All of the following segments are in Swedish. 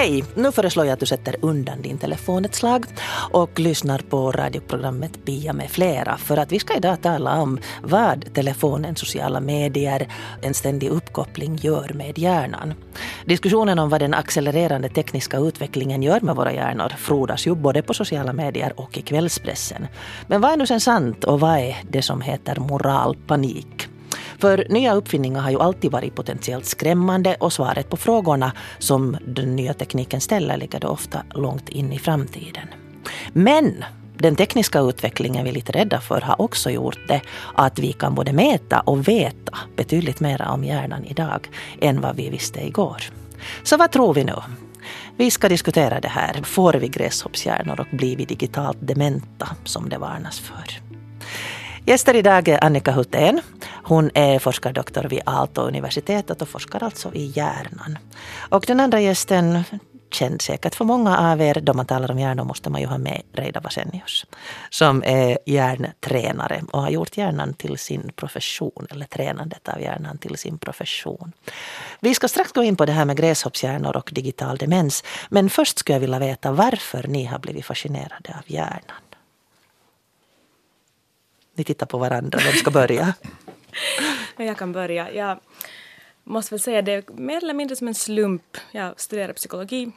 Hej! Nu föreslår jag att du sätter undan din telefon ett slag och lyssnar på radioprogrammet Pia med flera. För att vi ska idag tala om vad telefonen, sociala medier, en ständig uppkoppling gör med hjärnan. Diskussionen om vad den accelererande tekniska utvecklingen gör med våra hjärnor frodas ju både på sociala medier och i kvällspressen. Men vad är nu sen sant och vad är det som heter moralpanik? För nya uppfinningar har ju alltid varit potentiellt skrämmande och svaret på frågorna som den nya tekniken ställer ligger då ofta långt in i framtiden. Men den tekniska utvecklingen vi är lite rädda för har också gjort det att vi kan både mäta och veta betydligt mer om hjärnan idag än vad vi visste igår. Så vad tror vi nu? Vi ska diskutera det här. Får vi gräshoppshjärnor och blir vi digitalt dementa som det varnas för? Gäster idag är Annika Hutén. Hon är forskardoktor vid Aalto-universitetet och forskar alltså i hjärnan. Och den andra gästen, känd säkert för många av er, då man talar om hjärnor måste man ju ha med Reidar Vasenius. Som är hjärntränare och har gjort hjärnan till sin profession, eller tränandet av hjärnan till sin profession. Vi ska strax gå in på det här med gräshoppshjärnor och digital demens. Men först skulle jag vilja veta varför ni har blivit fascinerade av hjärnan. Ni tittar på varandra, vem ska börja? Jag kan börja. Jag måste väl säga det är mer eller mindre som en slump. Jag studerar psykologi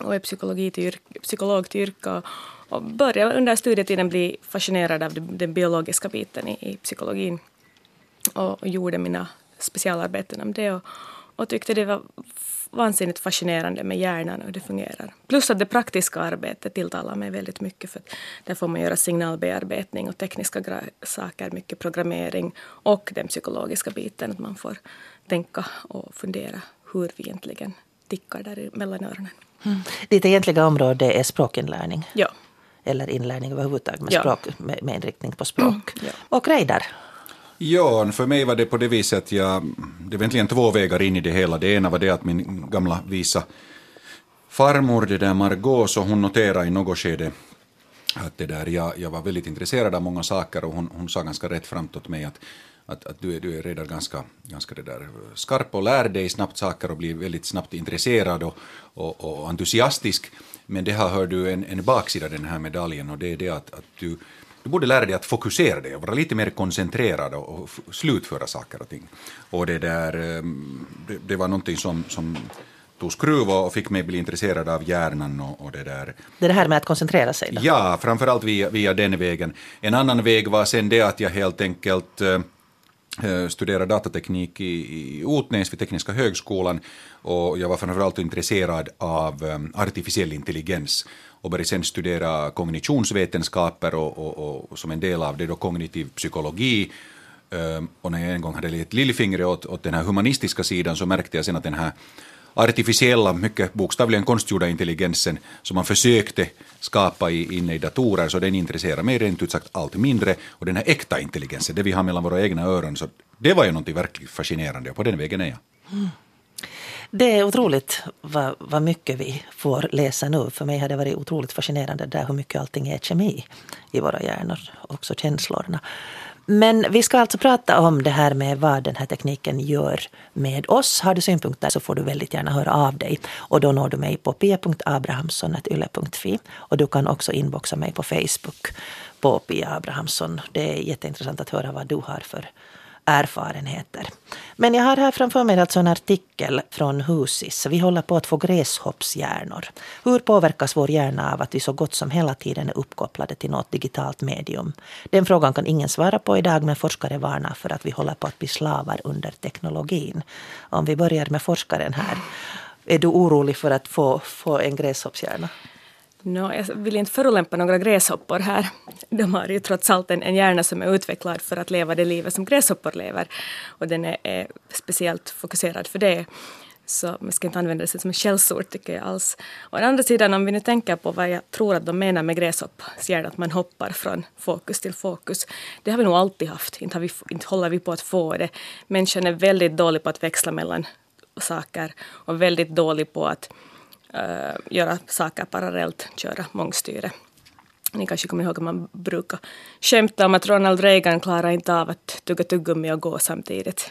och är psykologi till psykolog till yrke och, och började under studietiden bli fascinerad av den biologiska biten i, i psykologin och, och gjorde mina specialarbeten om det och, och tyckte det var vansinnigt fascinerande med hjärnan och hur det fungerar. Plus att det praktiska arbetet tilltalar mig väldigt mycket för där får man göra signalbearbetning och tekniska saker, mycket programmering och den psykologiska biten, att man får tänka och fundera hur vi egentligen tickar där mellan öronen. Mm. Ditt egentliga område är språkinlärning? Ja. Eller inlärning överhuvudtaget med, språk, ja. med, med inriktning på språk. Mm, ja. Och Reidar? Ja, för mig var det på det viset, jag, det var egentligen två vägar in i det hela. Det ena var det att min gamla visa farmor, det där Margot, så hon noterade i något skede att det där, jag, jag var väldigt intresserad av många saker och hon, hon sa ganska rätt framåt åt mig att, att, att du, är, du är redan ganska, ganska det där skarp och lär dig snabbt saker och blir väldigt snabbt intresserad och, och, och entusiastisk. Men det här hör du en, en baksida den här medaljen och det är det att, att du du borde lära dig att fokusera dig och vara lite mer koncentrerad och, slutföra saker och ting. Och det där, ehm, det, var någonting som, som tog skruv och fick mig bli intresserad av hjärnan och, och, det där. Det är det här med att koncentrera sig? Då? Ja, framförallt via, via den vägen. En annan väg var sen det att jag helt enkelt äh, studerade datateknik i, i Otnäs vid Tekniska högskolan och jag var framförallt intresserad av ähm, artificiell intelligens och började sen studera kognitionsvetenskaper och, och, och, som en del av det då kognitiv psykologi. Ehm, och när jag en gång hade lite lillfingret åt, åt den här humanistiska sidan så märkte jag sen att den här artificiella, mycket bokstavligen konstgjorda intelligensen som man försökte skapa i, inne i datorer, så den intresserar mig rent ut sagt allt mindre. Och den här äkta intelligensen, det vi har mellan våra egna öron, så det var ju någonting verkligt fascinerande och på den vägen är jag. Det är otroligt vad, vad mycket vi får läsa nu. För mig har det varit otroligt fascinerande där hur mycket allting är kemi i våra hjärnor, också känslorna. Men vi ska alltså prata om det här med vad den här tekniken gör med oss. Har du synpunkter så får du väldigt gärna höra av dig. Och då når du mig på pia.abrahamsson.yle.fi. Och du kan också inboxa mig på Facebook på Pia Abrahamsson. Det är jätteintressant att höra vad du har för erfarenheter. Men jag har här framför mig alltså en artikel från Husis. Vi håller på att få gräshoppshjärnor. Hur påverkas vår hjärna av att vi så gott som hela tiden är uppkopplade till något digitalt medium? Den frågan kan ingen svara på idag men forskare varnar för att vi håller på att bli slavar under teknologin. Om vi börjar med forskaren här. Är du orolig för att få, få en gräshoppshjärna? No, jag vill inte förolämpa några gräshoppor här. De har ju trots allt en, en hjärna som är utvecklad för att leva det livet som gräshoppor lever. Och den är, är speciellt fokuserad för det. Så man ska inte använda det som en källsord tycker jag alls. Å andra sidan om vi nu tänker på vad jag tror att de menar med gräshopphjärna, att man hoppar från fokus till fokus. Det har vi nog alltid haft, inte, vi, inte håller vi på att få det. Människan är väldigt dålig på att växla mellan saker och väldigt dålig på att uh, göra saker parallellt, köra mångstyre. Ni kanske kommer ihåg att man brukar skämta om att Ronald Reagan klarar inte av att tugga tuggummi och gå samtidigt.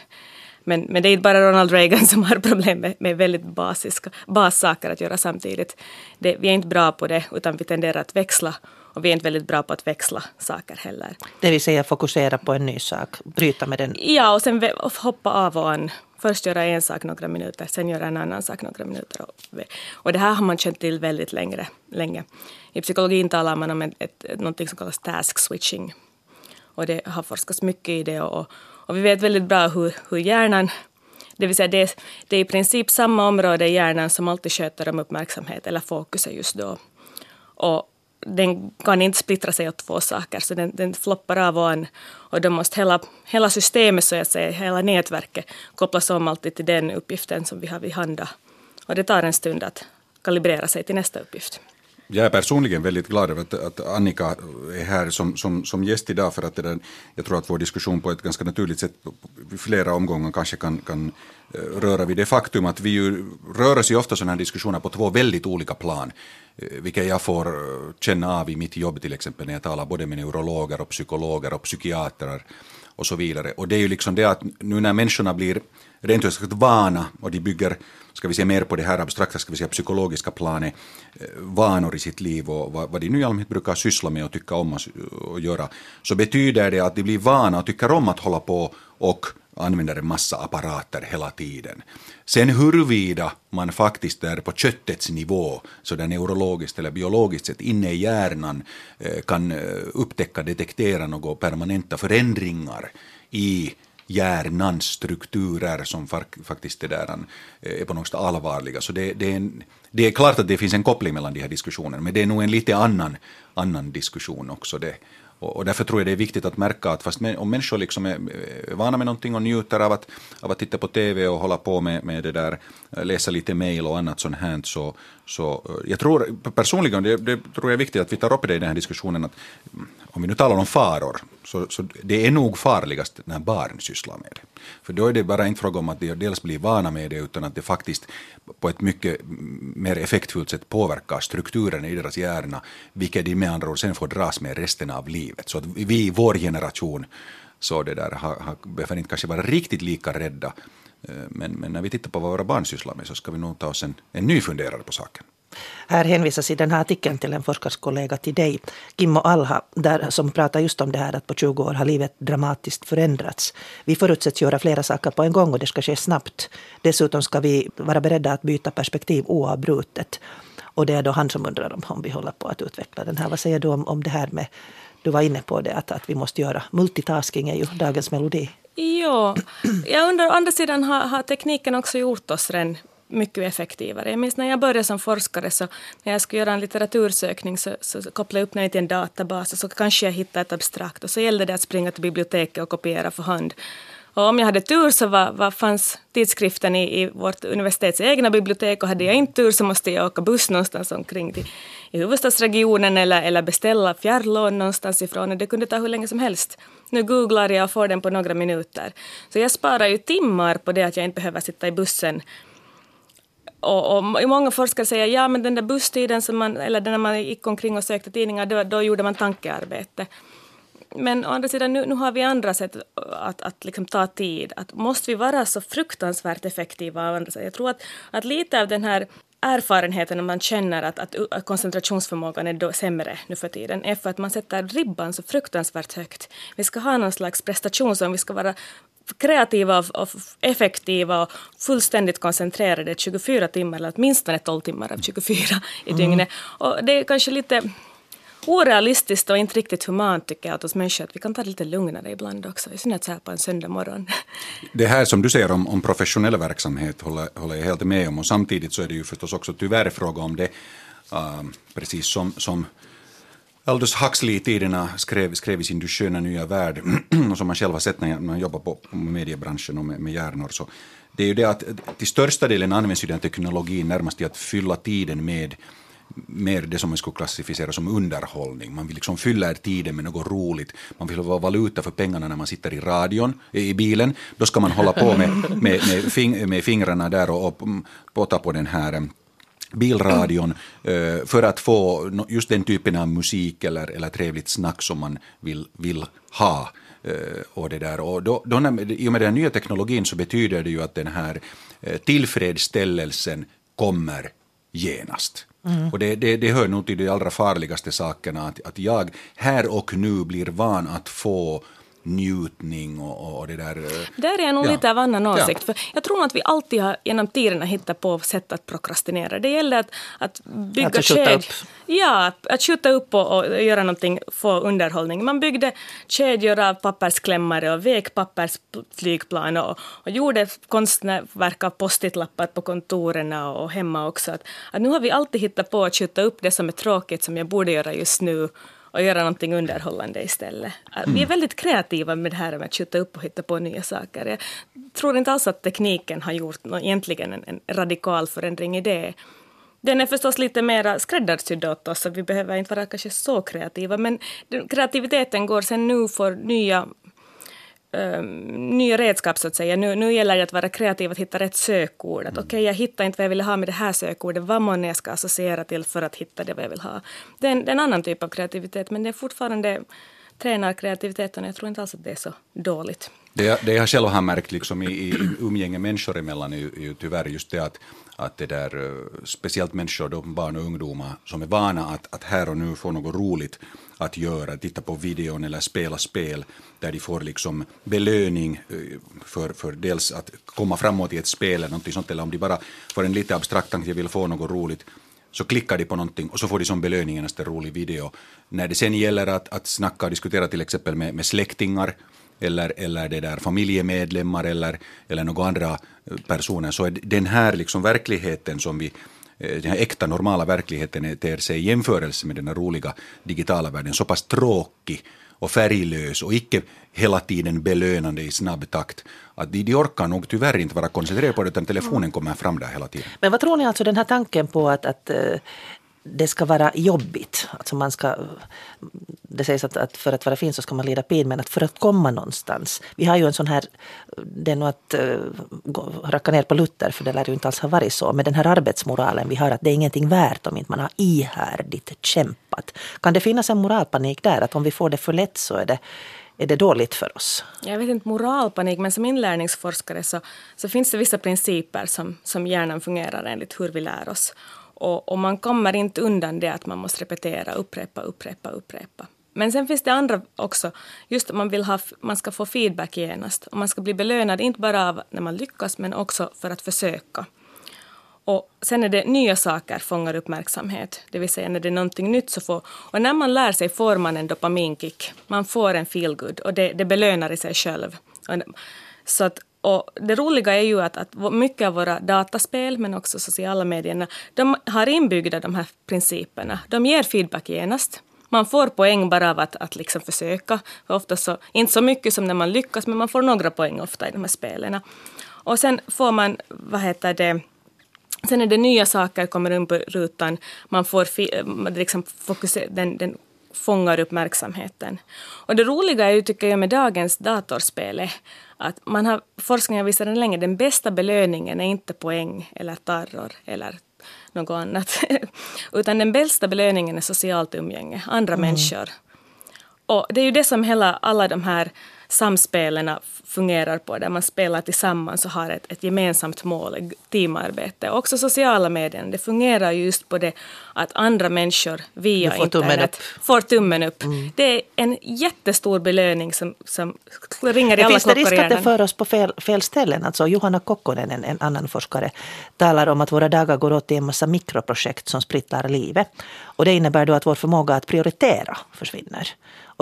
Men, men det är inte bara Ronald Reagan som har problem med, med väldigt basiska bassaker att göra samtidigt. Det, vi är inte bra på det, utan vi tenderar att växla och vi är inte väldigt bra på att växla saker heller. Det vill säga fokusera på en ny sak, bryta med den. Ja, och sen hoppa av och an. Först göra en sak några minuter, sen göra en annan sak några minuter. Och det här har man känt till väldigt längre, länge. I psykologin talar man om ett, ett, något som kallas task switching. Och det har forskats mycket i det och, och vi vet väldigt bra hur, hur hjärnan det vill säga det, det är i princip samma område i hjärnan som alltid sköter om uppmärksamhet eller fokus just då. Och den kan inte splittra sig åt två saker, så den, den floppar av och an. Och då måste hela, hela systemet, så att säga, hela nätverket kopplas om alltid till den uppgiften som vi har vid handa. Och det tar en stund att kalibrera sig till nästa uppgift. Jag är personligen väldigt glad över att, att Annika är här som, som, som gäst idag för att det där, jag tror att vår diskussion på ett ganska naturligt sätt i flera omgångar kanske kan, kan eh, röra vid det faktum att vi ju rör oss ju ofta sådana här diskussioner på två väldigt olika plan, Eh, vilket jag får eh, känna av i mitt jobb till exempel när jag talar både med neurologer och psykologer och psykiatrer och så vidare. Och det är ju liksom det att nu när människorna blir rent ut sagt vana och de bygger, ska vi säga mer på det här abstrakta, ska vi säga psykologiska planet, eh, vanor i sitt liv och vad, vad de nu i allmänhet brukar syssla med och tycka om att göra, så betyder det att de blir vana och tycker om att hålla på och använder en massa apparater hela tiden. Sen huruvida man faktiskt är på köttets nivå, så där neurologiskt eller biologiskt sett inne i hjärnan eh, kan eh, upptäcka, detektera några permanenta förändringar i hjärnans strukturer som faktiskt är, där, eh, är på något sätt allvarliga. Så det, det, är en, det är klart att det finns en koppling mellan de här diskussionerna, men det är nog en lite annan, annan diskussion också. Det. Och, och därför tror jag det är viktigt att märka att fast om människor liksom är vana med någonting och njuter av att, av att titta på TV och hålla på med, med det där, läsa lite mail och annat sånt här, så, så eh, jag tror personligen, det, det tror jag är viktigt att vi tar upp det i den här diskussionen, att mm, om vi nu talar om faror, så, så det är nog farligast när barn sysslar med det. För då är det bara inte fråga om att de dels blir vana med det, utan att det faktiskt på ett mycket mm, mer effektfullt sätt påverkar strukturen i deras hjärna, vilket de med andra ord sen får dras med resten av livet. Så att vi i vår generation så det där har, har, behöver inte kanske vara riktigt lika rädda, Eh, men, men när vi tittar på vad våra barn sysslar med så ska vi nog ta oss en, en ny funderare på saken. Här hänvisas i den här artikeln till en forskarkollega till dig, Kimmo Alha, där, som pratar just om det här att på 20 år har livet dramatiskt förändrats. Vi förutsätts göra flera saker på en gång och det ska ske snabbt. Dessutom ska vi vara beredda att byta perspektiv oavbrutet. Och det är då han som undrar om, om vi håller på att utveckla den här. Vad säger du om, om det här med, du var inne på det, att, att vi måste göra, multitasking är ju dagens melodi. Ja, jag undrar, å andra sidan har, har tekniken också gjort oss redan mycket effektivare. Jag minns när jag började som forskare så när jag skulle göra en litteratursökning så, så kopplade jag upp mig till en databas och så kanske jag hittade ett abstrakt och så gällde det att springa till biblioteket och kopiera för hand. Och om jag hade tur så var, var fanns tidskriften i, i vårt universitets egna bibliotek och hade jag inte tur så måste jag åka buss någonstans omkring till, i huvudstadsregionen eller, eller beställa fjärrlån någonstans ifrån och det kunde ta hur länge som helst. Nu googlar jag och får den på några minuter. Så jag sparar ju timmar på det att jag inte behöver sitta i bussen och, och, många forskare säger ja men den där busstiden som man, eller när man gick omkring och sökte tidningar, då, då gjorde man tankearbete. Men å andra sidan, nu, nu har vi andra sätt att, att liksom ta tid. Att måste vi vara så fruktansvärt effektiva? Jag tror att, att lite av den här erfarenheten när man känner att, att, att koncentrationsförmågan är sämre nu för tiden är för att man sätter ribban så fruktansvärt högt. Vi ska ha någon slags prestation som vi ska vara kreativa och effektiva och fullständigt koncentrerade 24 timmar eller åtminstone 12 timmar av 24 i mm. dygnet. Och det är kanske lite orealistiskt och inte riktigt humant tycker jag att oss människor att vi kan ta det lite lugnare ibland också, i synnerhet så här på en söndag morgon. Det här som du säger om, om professionell verksamhet håller, håller jag helt med om och samtidigt så är det ju förstås också tyvärr fråga om det, uh, precis som, som Aldous Huxley i tiderna skrev, skrev i sin Du sköna nya värld, och som man själv har sett när man jobbar på, mediebranschen och med, med hjärnor, så det är ju det att till största delen används ju den teknologin närmast till att fylla tiden med mer det som man skulle klassificera som underhållning. Man vill liksom fylla tiden med något roligt. Man vill ha valuta för pengarna när man sitter i radion, i bilen. Då ska man hålla på med, med, med, fing, med fingrarna där och, och påta på den här eh, bilradion eh, för att få just den typen av musik eller, eller trevligt snack som man vill, vill ha. Eh, och det där. Och då, då när, I och med den nya teknologin så betyder det ju att den här tillfredsställelsen kommer genast. Mm. Och det, det, det hör nog till de allra farligaste sakerna, att, att jag här och nu blir van att få njutning och, och det där. Eh, där är jag nog ja. lite av annan åsikt. Ja. För jag tror att vi alltid har genom tiderna hittat på sätt att prokrastinera. Det gäller att, att bygga att kedjor. Ja, att skjuta upp och, och, göra någonting, få underhållning. Man byggde kedjor av pappersklämmare och vek pappersflygplan och, och gjorde konstverk av postitlappar på kontoren och hemma också. Att, att nu har vi alltid hittat på att skjuta upp det som är tråkigt som jag borde göra just nu och göra någonting underhållande istället. Mm. Vi är väldigt kreativa med det här med att skjuta upp och hitta på nya saker. Jag tror inte alls att tekniken har gjort någon, egentligen en, en radikal förändring i det. Den är förstås lite mer skräddarsydd åt oss, så vi behöver inte vara kanske så kreativa. Men kreativiteten går sen nu för nya um, nya redskap så att säga. Nu, nu gäller det att vara kreativ att hitta rätt sökord. Att mm. okej, okay, jag hittar inte vad jag vill ha med det här sökordet. Vad månne jag ska associera till för att hitta det vad jag vill ha. Det är en, det är en annan typ av kreativitet, men det är fortfarande tränar kreativiteten. Jag tror inte alls att det är så dåligt. Det, det jag själv har märkt liksom i, i umgänge människor emellan är ju tyvärr just det att, att det där, eh, speciellt människor, då, barn och ungdomar, som är vana att, att här och nu få något roligt att göra, titta på videon eller spela spel där de får liksom belöning eh, för, för dels att komma framåt i ett spel eller någonting sånt, eller om de bara får en lite abstrakt tanke, jag vill få något roligt, så klickar de på någonting och så får de som belöning en rolig video. När det sen gäller att, att snacka och diskutera till exempel med, med släktingar eller, eller det där familjemedlemmar eller, eller några andra personer så är den här liksom verkligheten som vi Eh, den här äkta normala verkligheten ter sig i jämförelse med den här roliga digitala världen så pass tråkig och färglös och icke hela tiden belönande i snabb takt. Att de, de orkar nog tyvärr inte vara koncentrerade på det utan telefonen kommer fram där hela tiden. Men vad tror ni alltså den här tanken på att, att eh, det ska vara jobbigt. Alltså man ska, det sägs att, att, för att vara fin så ska man lida pin, men att för att komma någonstans. Vi har ju en sån här, det är nog att uh, racka ner på Luther, för det lär ju inte alls ha varit så. Men den här arbetsmoralen vi har, att det är ingenting värt om inte man har ihärdigt kämpat. Kan det finnas en moralpanik där, att om vi får det för lätt så är det är det dåligt för oss? Jag vet inte moralpanik, men som inlärningsforskare så, så finns det vissa principer som, som hjärnan fungerar enligt hur vi lär oss. Och, och, man kommer inte undan det att man måste repetera, upprepa, upprepa, upprepa. Men sen finns det andra också. Just att man vill ha, man ska få feedback genast. Och man ska bli belönad, inte bara av när man lyckas, men också för att försöka. Och sen är det nya saker fångar uppmärksamhet. Det vill säga när det är någonting nytt så får... Och när man lär sig får man en dopaminkick. Man får en feelgood och det, det belönar i sig själv. Så att och det roliga är ju att, att mycket av våra dataspel, men också sociala medierna, de har inbyggda de här principerna. De ger feedback genast. Man får poäng bara av att, att liksom försöka. Ofta så, inte så mycket som när man lyckas, men man får några poäng ofta i de här spelen. Och sen får man, vad heter det, Sen är det nya saker kommer in på rutan. Man får eh, liksom fokusera, den, den fångar uppmärksamheten. Och det roliga är ju, tycker jag, med dagens datorspel att man har, forskningen visar sedan länge den bästa belöningen är inte poäng eller terror eller något annat. Utan den bästa belöningen är socialt umgänge, andra mm. människor. Och det är ju det som hela, alla de här samspelen fungerar på, där man spelar tillsammans och har ett, ett gemensamt mål, teamarbete. Och också sociala medier, det fungerar just på det att andra människor via får internet tummen får tummen upp. Mm. Det är en jättestor belöning som, som ringer i alla Finns det risk att det för oss på fel, fel ställen? Alltså Johanna Kokkonen, en, en annan forskare, talar om att våra dagar går åt i en massa mikroprojekt som splittrar livet. Och det innebär då att vår förmåga att prioritera försvinner.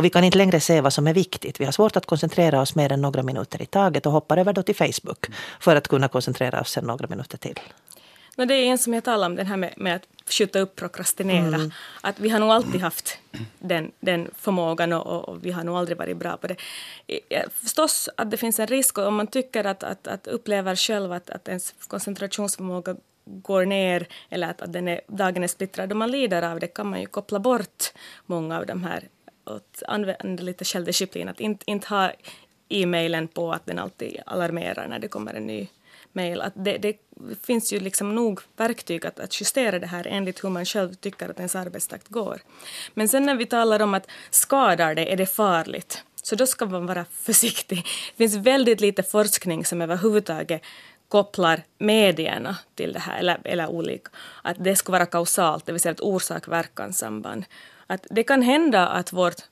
Och vi kan inte längre se vad som är viktigt. Vi har svårt att koncentrera oss mer än några minuter i taget och hoppar över då till Facebook för att kunna koncentrera oss en några minuter till. No, det är en som jag talar om, den här med, med att skjuta upp, prokrastinera. Mm. Att vi har nog alltid haft den, den förmågan och, och, vi har nog aldrig varit bra på det. Förstås att det finns en risk och om man tycker att, att, att upplever själv att, att ens koncentrationsförmåga går ner eller att, att den är, dagen är splittrad och man lider av det kan man ju koppla bort många av de här och använda lite självdisciplin. Att inte, inte ha e-mailen på att den alltid alarmerar när det kommer en ny mejl. Att det, det, finns ju liksom nog verktyg att, att justera det här enligt hur man själv tycker att ens arbetstakt går. Men sen när vi talar om att skadar det, är det farligt? Så då ska man vara försiktig. Det finns väldigt lite forskning som överhuvudtaget kopplar medierna till det här, eller, eller olika, att det ska vara kausalt, det vill säga ett orsak-verkan-samband. Att det kan hända att vårt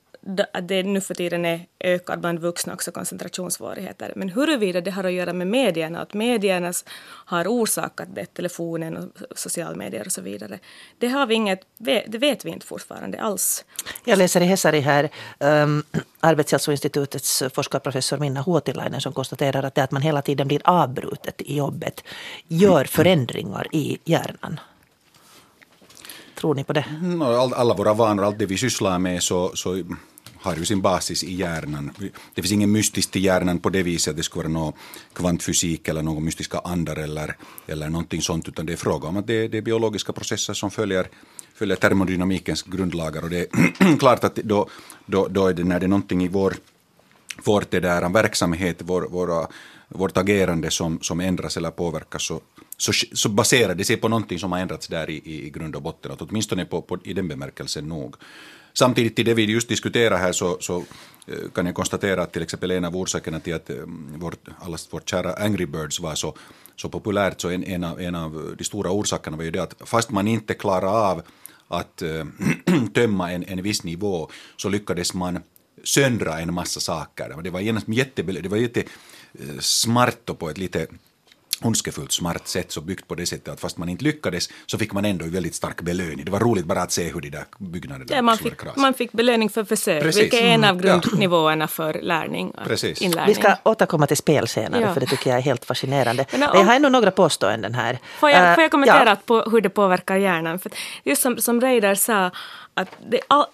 att det nu för tiden är ökad bland vuxna också koncentrationssvårigheter. Men huruvida det har att göra med medierna, att medierna har orsakat det, telefonen och sociala medier och så vidare, det, har vi inget, det vet vi inte fortfarande alls. Jag läser i Hesari här um, Arbetshälsoinstitutets forskarprofessor Minna Huotilainen som konstaterar att det att man hela tiden blir avbrutet i jobbet gör förändringar i hjärnan. Tror ni på det? Alla våra vanor, allt det vi sysslar med så, så har ju sin basis i hjärnan. Det finns ingen mystiskt i hjärnan på det viset att det skulle vara någon kvantfysik eller någon mystiska andar eller, eller någonting sånt, utan det är fråga om att det, det är biologiska processer som följer, följer termodynamikens grundlagar och det är klart att då, då, då är det när det är någonting i vår, vårt det där, verksamhet, vår, våra, vårt agerande som, som ändras eller påverkas så, så, så baserar det sig på någonting som har ändrats där i, i grund och botten, att åtminstone på, på, i den bemärkelsen nog. Samtidigt till det vi just diskuterar här så, så eh, kan jag konstatera att till exempel en av orsakerna till att eh, vårt, allas vårt kära Angry Birds var så, så populärt, så en, en, av, en av de stora orsakerna var ju det att fast man inte klarar av att äh, tömma en, en viss nivå så lyckades man söndra en massa saker. Det var, genast jätte, det var jätte smart och på ett lite ondskefullt smart sätt så byggt på det sättet att fast man inte lyckades så fick man ändå väldigt stark belöning. Det var roligt bara att se hur de där byggnaderna ja, man, fick, man fick belöning för försök, Precis. vilket är en av mm. grundnivåerna för lärning. Precis. Inlärning. Vi ska återkomma till spel senare ja. för det tycker jag är helt fascinerande. Men, om, jag har ändå några påståenden här. Får jag, får jag kommentera ja. på hur det påverkar hjärnan? För just som, som Reidar sa, att det, all,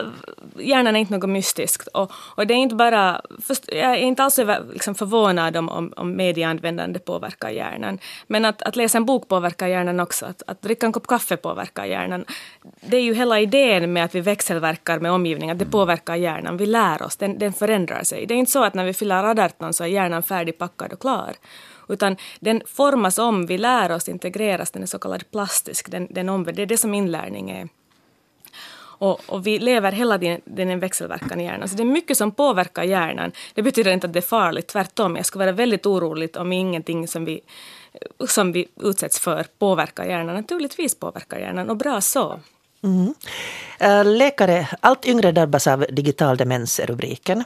hjärnan är inte något mystiskt. Och, och det är inte bara, först, jag är inte alls liksom förvånad om, om, om medieanvändande påverkar hjärnan. Men att, att läsa en bok påverkar hjärnan också. Att, att dricka en kopp kaffe påverkar hjärnan. Det är ju hela idén med att vi växelverkar med omgivningen, att det påverkar hjärnan. Vi lär oss, den, den förändrar sig. Det är inte så att när vi fyller 18 så är hjärnan färdigpackad och klar. Utan den formas om, vi lär oss, integreras, den är så kallad plastisk. Den, den det är det som inlärning är. Och, och, vi lever hela tiden en växelverkan i hjärnan. Så det är mycket som påverkar hjärnan. Det betyder inte att det är farligt, tvärtom. Jag skulle vara väldigt orolig om ingenting som vi, som vi utsätts för påverkar hjärnan. Naturligtvis påverkar hjärnan, och bra så. Mm. Eh, läkare, allt yngre drabbas av digital demens är rubriken.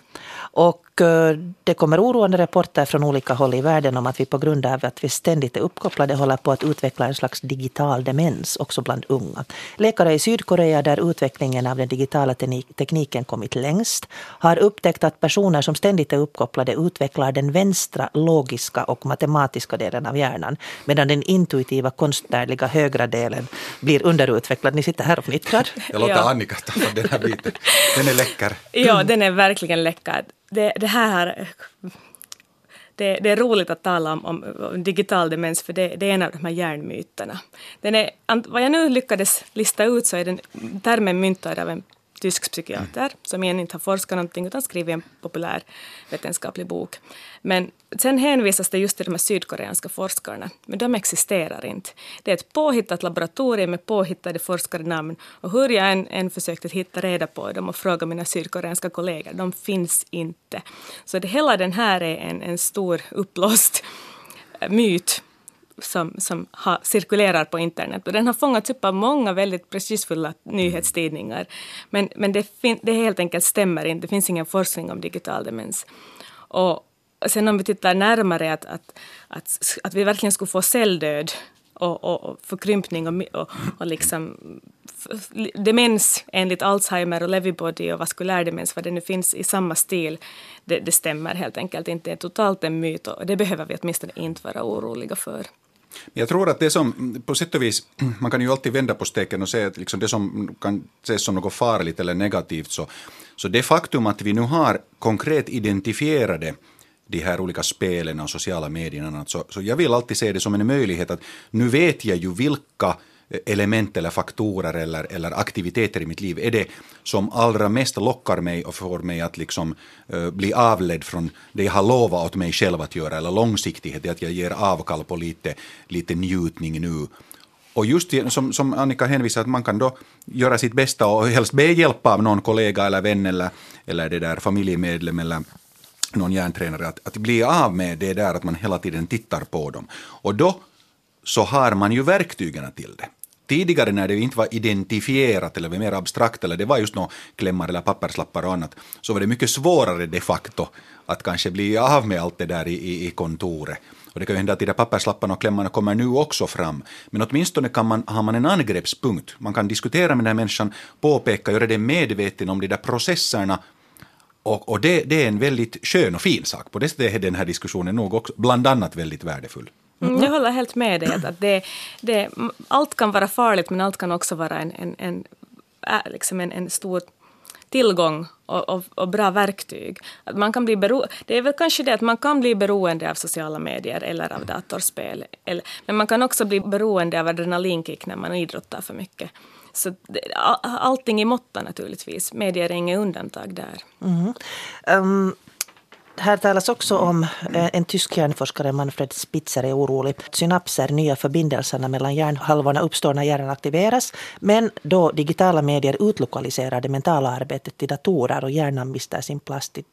Och äh, det kommer oroande rapporter från olika håll i världen om att vi på grund av att vi ständigt är uppkopplade håller på att utveckla en slags digital demens också bland unga. Läkare i Sydkorea där utvecklingen av den digitala tekniken kommit längst har upptäckt att personer som ständigt är uppkopplade utvecklar den vänstra logiska och matematiska delen av hjärnan medan den intuitiva konstnärliga högra delen blir underutvecklad. Ni sitter här och fnittrar. Jag låter ja. Annika ta den här biten. Den är läcker. Ja, den är verkligen läcker. Det, det här det, det, är roligt att tala om, om, om digital demens för det, det, är en av de här hjärnmyterna. Den är, vad jag nu lyckades lista ut så är den termen myntad av en tysk psykiater som egentligen inte har forskat någonting utan skrivit en populär vetenskaplig bok. Men sen hänvisas det just till de här sydkoreanska forskarna, men de existerar inte. Det är ett påhittat laboratorium med påhittade forskarnamn och hur jag än, än försökte hitta reda på dem och fråga mina sydkoreanska kollegor, de finns inte. Så det, hela den här är en, en stor uppblåst eh, myt som, som ha, cirkulerar på internet. Och den har fångats upp av många väldigt prestigefulla nyhetstidningar. Men, men det, fin, det helt enkelt stämmer inte, det finns ingen forskning om digital demens. Och sen om vi tittar närmare att, att, att, att vi verkligen skulle få celldöd och, och, och förkrympning och, och, och liksom demens enligt Alzheimer och Levy-body och vaskulär demens, vad det nu finns i samma stil, det, det stämmer helt enkelt inte. Det är totalt en myt och det behöver vi åtminstone inte vara oroliga för. Jag tror att det som, på sätt och vis, man kan ju alltid vända på steken och säga att liksom det som kan ses som något farligt eller negativt, så, så det faktum att vi nu har konkret identifierade de här olika spelen och sociala medierna, så, så jag vill alltid se det som en möjlighet att nu vet jag ju vilka eh, element eller faktorer eller, eller aktiviteter i mitt liv är det som allra mest lockar mig och får mig att liksom, uh, bli avledd från det jag har lovat åt mig själv att göra, eller långsiktighet, att jag ger avkall på lite, lite njutning nu. Och just som, som Annika hänvisar, att man kan då göra sitt bästa och helst be hjälp av någon kollega eller vän eller, eller det där familjemedlem eller någon hjärntränare, att, att bli av med det där att man hela tiden tittar på dem. Och då så har man ju verktygen till det. Tidigare när det inte var identifierat eller var mer abstrakt eller det var just några klämmar eller papperslappar och annat så var det mycket svårare de facto att kanske bli av med allt det där i, i, i kontoret. Och det kan ju hända att de där papperslapparna och klämmarna kommer nu också fram. Men åtminstone kan man, har man en angreppspunkt. Man kan diskutera med den här människan, påpeka, göra det medveten om de där processerna och, och det, det, är en väldigt skön och fin sak. På det sättet är den här diskussionen nog också bland annat väldigt värdefull. Mm, jag håller helt med dig. Att det, det, allt kan vara farligt men allt kan också vara en, en, en, äh, liksom en, en stor tillgång och, och, och, bra verktyg. Att man kan bli bero, det är väl kanske det att man kan bli beroende av sociala medier eller av datorspel. Eller, men man kan också bli beroende av adrenalinkick när man idrottar för mycket. Så allting i måtta naturligtvis. Medier är inget undantag där. Mm. Um, här talas också om eh, en tysk hjärnforskare, Manfred Spitzer, är orolig. Synapser, nya förbindelserna mellan hjärnhalvorna uppstår när hjärnan aktiveras. Men då digitala medier utlokaliserar det mentala arbetet till datorer och hjärnan mister sin plastik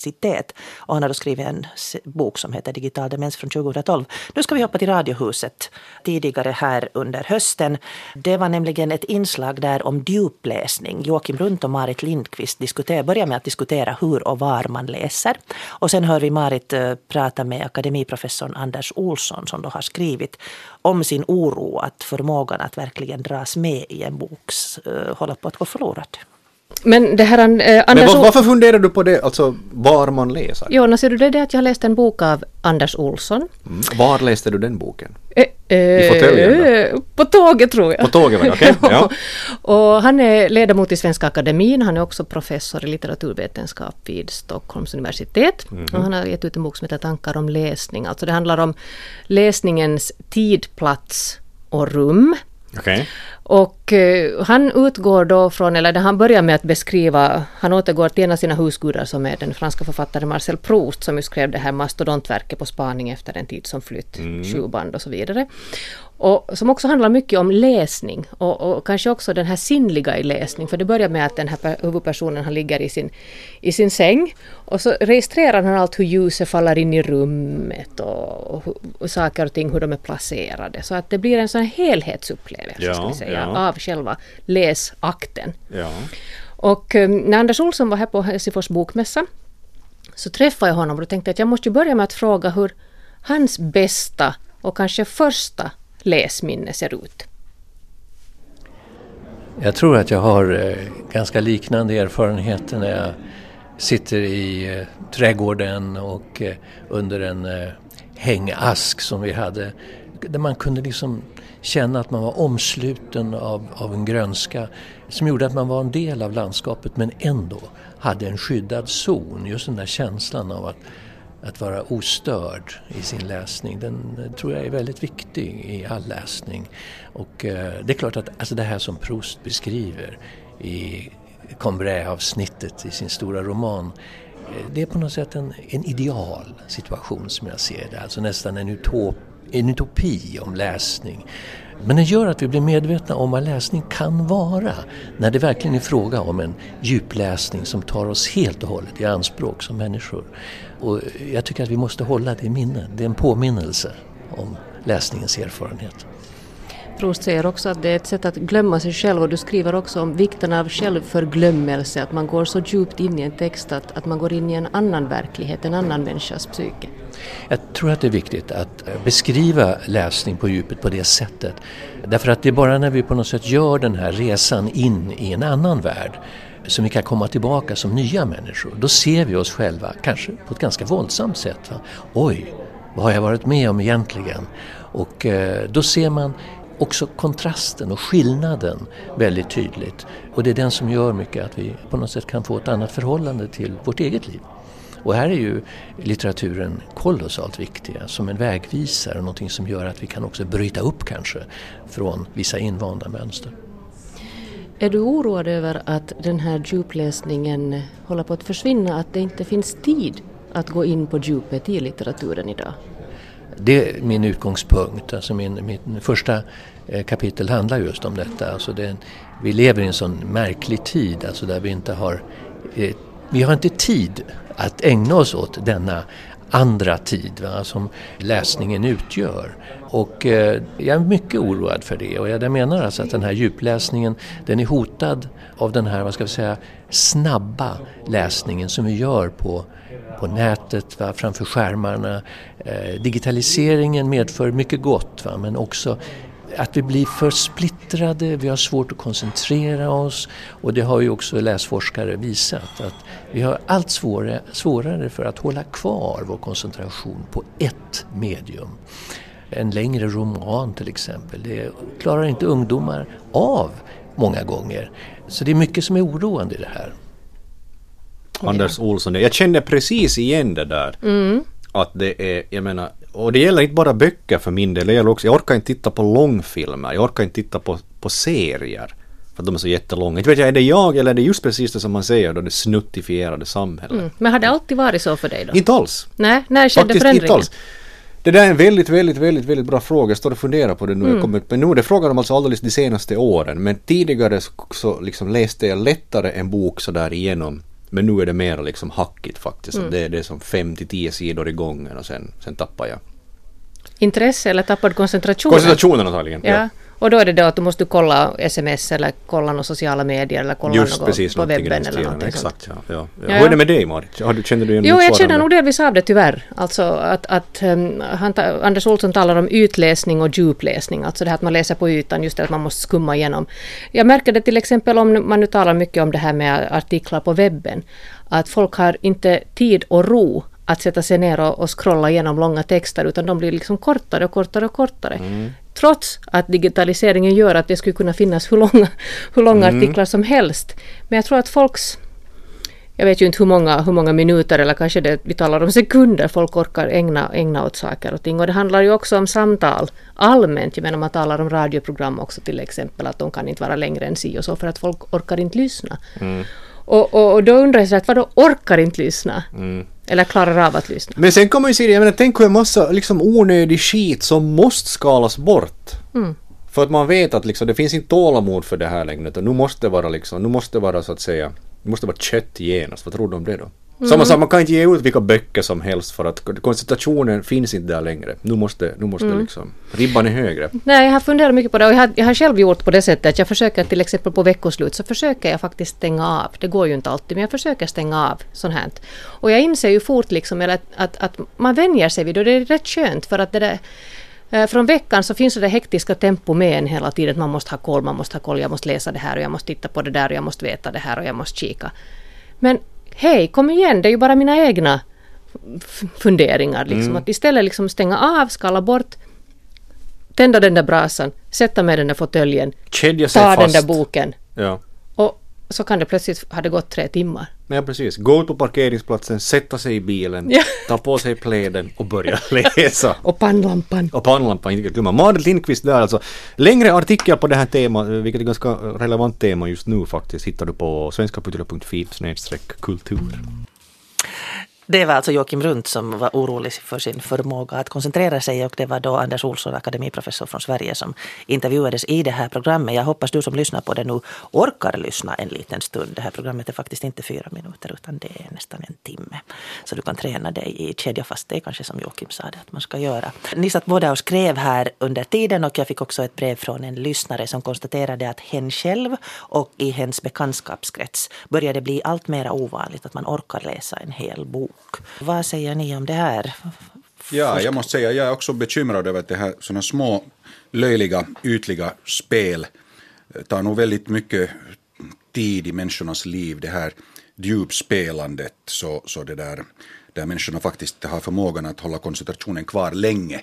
komplexitet. Och han har skrivit en bok som heter Digital demens från 2012. Nu ska vi hoppa till Radiohuset tidigare här under hösten. Det var nämligen ett inslag där om djupläsning. Joakim Runt och Marit Lindqvist diskuterar, börjar med att diskutera hur och var man läser. Och sen hör vi Marit eh, prata med akademiprofessorn Anders Olsson som då har skrivit om sin oro att förmågan att verkligen dras med i en bok eh, håller på att gå förlorad. Men det här eh, Anders... Men var, varför funderar du på det, alltså var man läser? Jo, no, ser du det det att jag har läst en bok av Anders Olsson. Mm. Var läste du den boken? Eh, I fåtöljen På tåget tror jag. På tåget, okej. Okay. ja. och han är ledamot i Svenska Akademin, han är också professor i litteraturvetenskap vid Stockholms universitet. Mm -hmm. Och han har gett ut en bok som heter Tankar om läsning. Alltså det handlar om läsningens tid, plats och rum. Okay. Och uh, han utgår då från, eller han börjar med att beskriva, han återgår till en av sina husgudar som är den franska författaren Marcel Proust som ju skrev det här mastodontverket på spaning efter en tid som flytt, mm. sju band och så vidare. Och som också handlar mycket om läsning och, och, kanske också den här sinnliga i läsning. För det börjar med att den här huvudpersonen han ligger i sin, i sin säng och så registrerar han allt hur ljuset faller in i rummet och, och, och saker och ting hur de är placerade. Så att det blir en sån helhetsupplevelse ja, ska vi säga, ja. Av själva läsakten. Ja. Och um, när Anders Olsson var här på Helsingfors bokmässa så träffade jag honom och tänkte att jag måste börja med att fråga hur hans bästa och kanske första läsminne ser ut? Jag tror att jag har eh, ganska liknande erfarenheter när jag sitter i eh, trädgården och eh, under en hängask som vi hade där man kunde liksom känna att man var omsluten av, av en grönska som gjorde att man var en del av landskapet men ändå hade en skyddad zon. Just den där känslan av att att vara ostörd i sin läsning, den tror jag är väldigt viktig i all läsning. Och eh, det är klart att alltså det här som Proust beskriver i Combray-avsnittet i sin stora roman, eh, det är på något sätt en, en ideal situation som jag ser det, alltså nästan en, utop, en utopi om läsning. Men den gör att vi blir medvetna om vad läsning kan vara när det verkligen är fråga om en djupläsning som tar oss helt och hållet i anspråk som människor. Och jag tycker att vi måste hålla det i minne. Det är en påminnelse om läsningens erfarenhet. Proust säger också att det är ett sätt att glömma sig själv och du skriver också om vikten av självförglömmelse, att man går så djupt in i en text att, att man går in i en annan verklighet, en annan människas psyke. Jag tror att det är viktigt att eh, beskriva läsning på djupet på det sättet. Därför att det är bara när vi på något sätt gör den här resan in i en annan värld som vi kan komma tillbaka som nya människor. Då ser vi oss själva, kanske på ett ganska våldsamt sätt. Va? Oj, vad har jag varit med om egentligen? Och eh, då ser man också kontrasten och skillnaden väldigt tydligt. Och det är den som gör mycket att vi på något sätt kan få ett annat förhållande till vårt eget liv. Och här är ju litteraturen kolossalt viktig som en vägvisare, någonting som gör att vi kan också bryta upp kanske från vissa invanda mönster. Är du oroad över att den här djupläsningen håller på att försvinna, att det inte finns tid att gå in på djupet i litteraturen idag? Det är min utgångspunkt. Alltså min, min första eh, kapitel handlar just om detta. Alltså det, vi lever i en sån märklig tid alltså där vi inte har eh, vi har inte tid att ägna oss åt denna andra tid va, som läsningen utgör. Och eh, jag är mycket oroad för det och jag menar alltså att den här djupläsningen den är hotad av den här, vad ska vi säga, snabba läsningen som vi gör på på nätet, va, framför skärmarna. Eh, digitaliseringen medför mycket gott men också att vi blir för splittrade, vi har svårt att koncentrera oss och det har ju också läsforskare visat att vi har allt svårare, svårare för att hålla kvar vår koncentration på ett medium. En längre roman till exempel, det klarar inte ungdomar av många gånger. Så det är mycket som är oroande i det här. Anders Olsson, jag kände precis igen det där. Mm. Att det är, jag menar, och det gäller inte bara böcker för min del, det gäller också, jag orkar inte titta på långfilmer, jag orkar inte titta på, på serier. För att de är så jättelånga. Inte vet jag, är det jag eller är det just precis det som man säger då, det snuttifierade samhället? Mm. Men har det alltid varit så för dig då? Inte alls. Nej, när skedde Faktiskt förändringen? inte alls. Det där är en väldigt, väldigt, väldigt, väldigt bra fråga. Jag står och funderar på det nu. Mm. Kommer, men nu är det frågan om alltså alldeles de senaste åren. Men tidigare så, så liksom läste jag lättare en bok sådär igenom. Men nu är det mer liksom hackigt faktiskt. Mm. Det, är- det är som fem till tio sidor i gången och sen, sen tappar jag. Intresse eller tappad koncentration? Koncentrationen antagligen. Ja. Och då är det då att du måste kolla sms eller kolla några sociala medier eller kolla Just något precis, på webben eller stilen. någonting sånt. Exakt, ja. ja, ja. Ja, Hur är det med dig Marit? Har du, känner du igen Jo, jag känner nog delvis av det tyvärr. Alltså att, att um, han, Anders Olsson talar om ytläsning och djupläsning, alltså det här att man läser på ytan, just det att man måste skumma igenom. Jag märker det till exempel om man nu talar mycket om det här med artiklar på webben, att folk har inte tid och ro att sätta sig ner och, och scrolla igenom långa texter, utan de blir liksom kortare och kortare och kortare. Mm. Trots att digitaliseringen gör att det skulle kunna finnas hur långa, hur långa Mm. artiklar som helst. Men jag tror att folks jag vet ju inte hur många, hur många minuter eller kanske det, vi talar om sekunder folk orkar ägna, ägna åt saker och ting. Och det handlar ju också om samtal allmänt. Jag menar man talar om radioprogram också till exempel att de kan inte vara längre än si och så för att folk orkar inte lyssna. Och, och, och då undrar jag så att vadå orkar inte lyssna? Eller klarar av att lyssna? Men sen kan man ju se det, jag menar tänk hur en massa liksom onödig skit som måste skalas bort. Mm. För att man vet att liksom, det finns inte tålamod för det här längre nu måste det vara liksom, nu måste det vara så att säga, det måste vara kött genast. Vad tror du om det då? Mm. Samma sak, man kan inte ge ut vilka böcker som helst för att koncentrationen finns inte där längre. Nu måste, nu måste Mm. liksom, ribban är högre. Nej, jag har funderat mycket på det och jag har, jag har själv gjort på det sättet att jag försöker till exempel på veckoslut så försöker jag faktiskt stänga av. Det går ju inte alltid men jag försöker stänga av sånt här. Och jag inser ju fort liksom att, att, att man vänjer sig vid det och det är rätt skönt för att det där eh, från veckan så finns det hektiska tempo med en hela tiden. Man måste ha koll, man måste ha koll, jag måste läsa det här och jag måste titta på det där och jag måste veta det här och jag måste kika. Men hej, kom igen, det är ju bara mina egna funderingar. Liksom. Att istället liksom stänga av, skala bort, tända den där brasan, sätta mig i den där fåtöljen, ta den fast. där boken Ja. och så kan det plötsligt ha det gått tre timmar. Ja precis. Gå ut på parkeringsplatsen, sätta sig i bilen, Ja. ta på sig pläden och börja läsa. Och pannlampan. Och pannlampan, inte glömma. Marit Lindqvist där alltså. Längre artikel på det här temat, vilket är ganska relevant tema just nu faktiskt, hittar du på svenskaputila.fi kultur. Det var alltså Joakim Runt som var orolig för sin förmåga att koncentrera sig och det var då Anders Olsson, akademiprofessor från Sverige, som intervjuades i det här programmet. Jag hoppas du som lyssnar på det nu orkar lyssna en liten stund. Det här programmet är faktiskt inte fyra minuter utan det är nästan en timme. Så du kan träna dig i kedja fast det är kanske som Joakim sa det att man ska göra. Ni satt båda och skrev här under tiden och jag fick också ett brev från en lyssnare som konstaterade att hen själv och i hens bekantskapskrets började bli allt mer ovanligt att man orkar läsa en hel bok. Vad säger ni om det här? Ja, jag måste säga jag är också bekymrad över att det här sådana små löjliga, ytliga spel eh, tar nog väldigt mycket tid i människornas liv. Det här djupspelandet, så, så det där, där människorna faktiskt har förmågan att hålla koncentrationen kvar länge.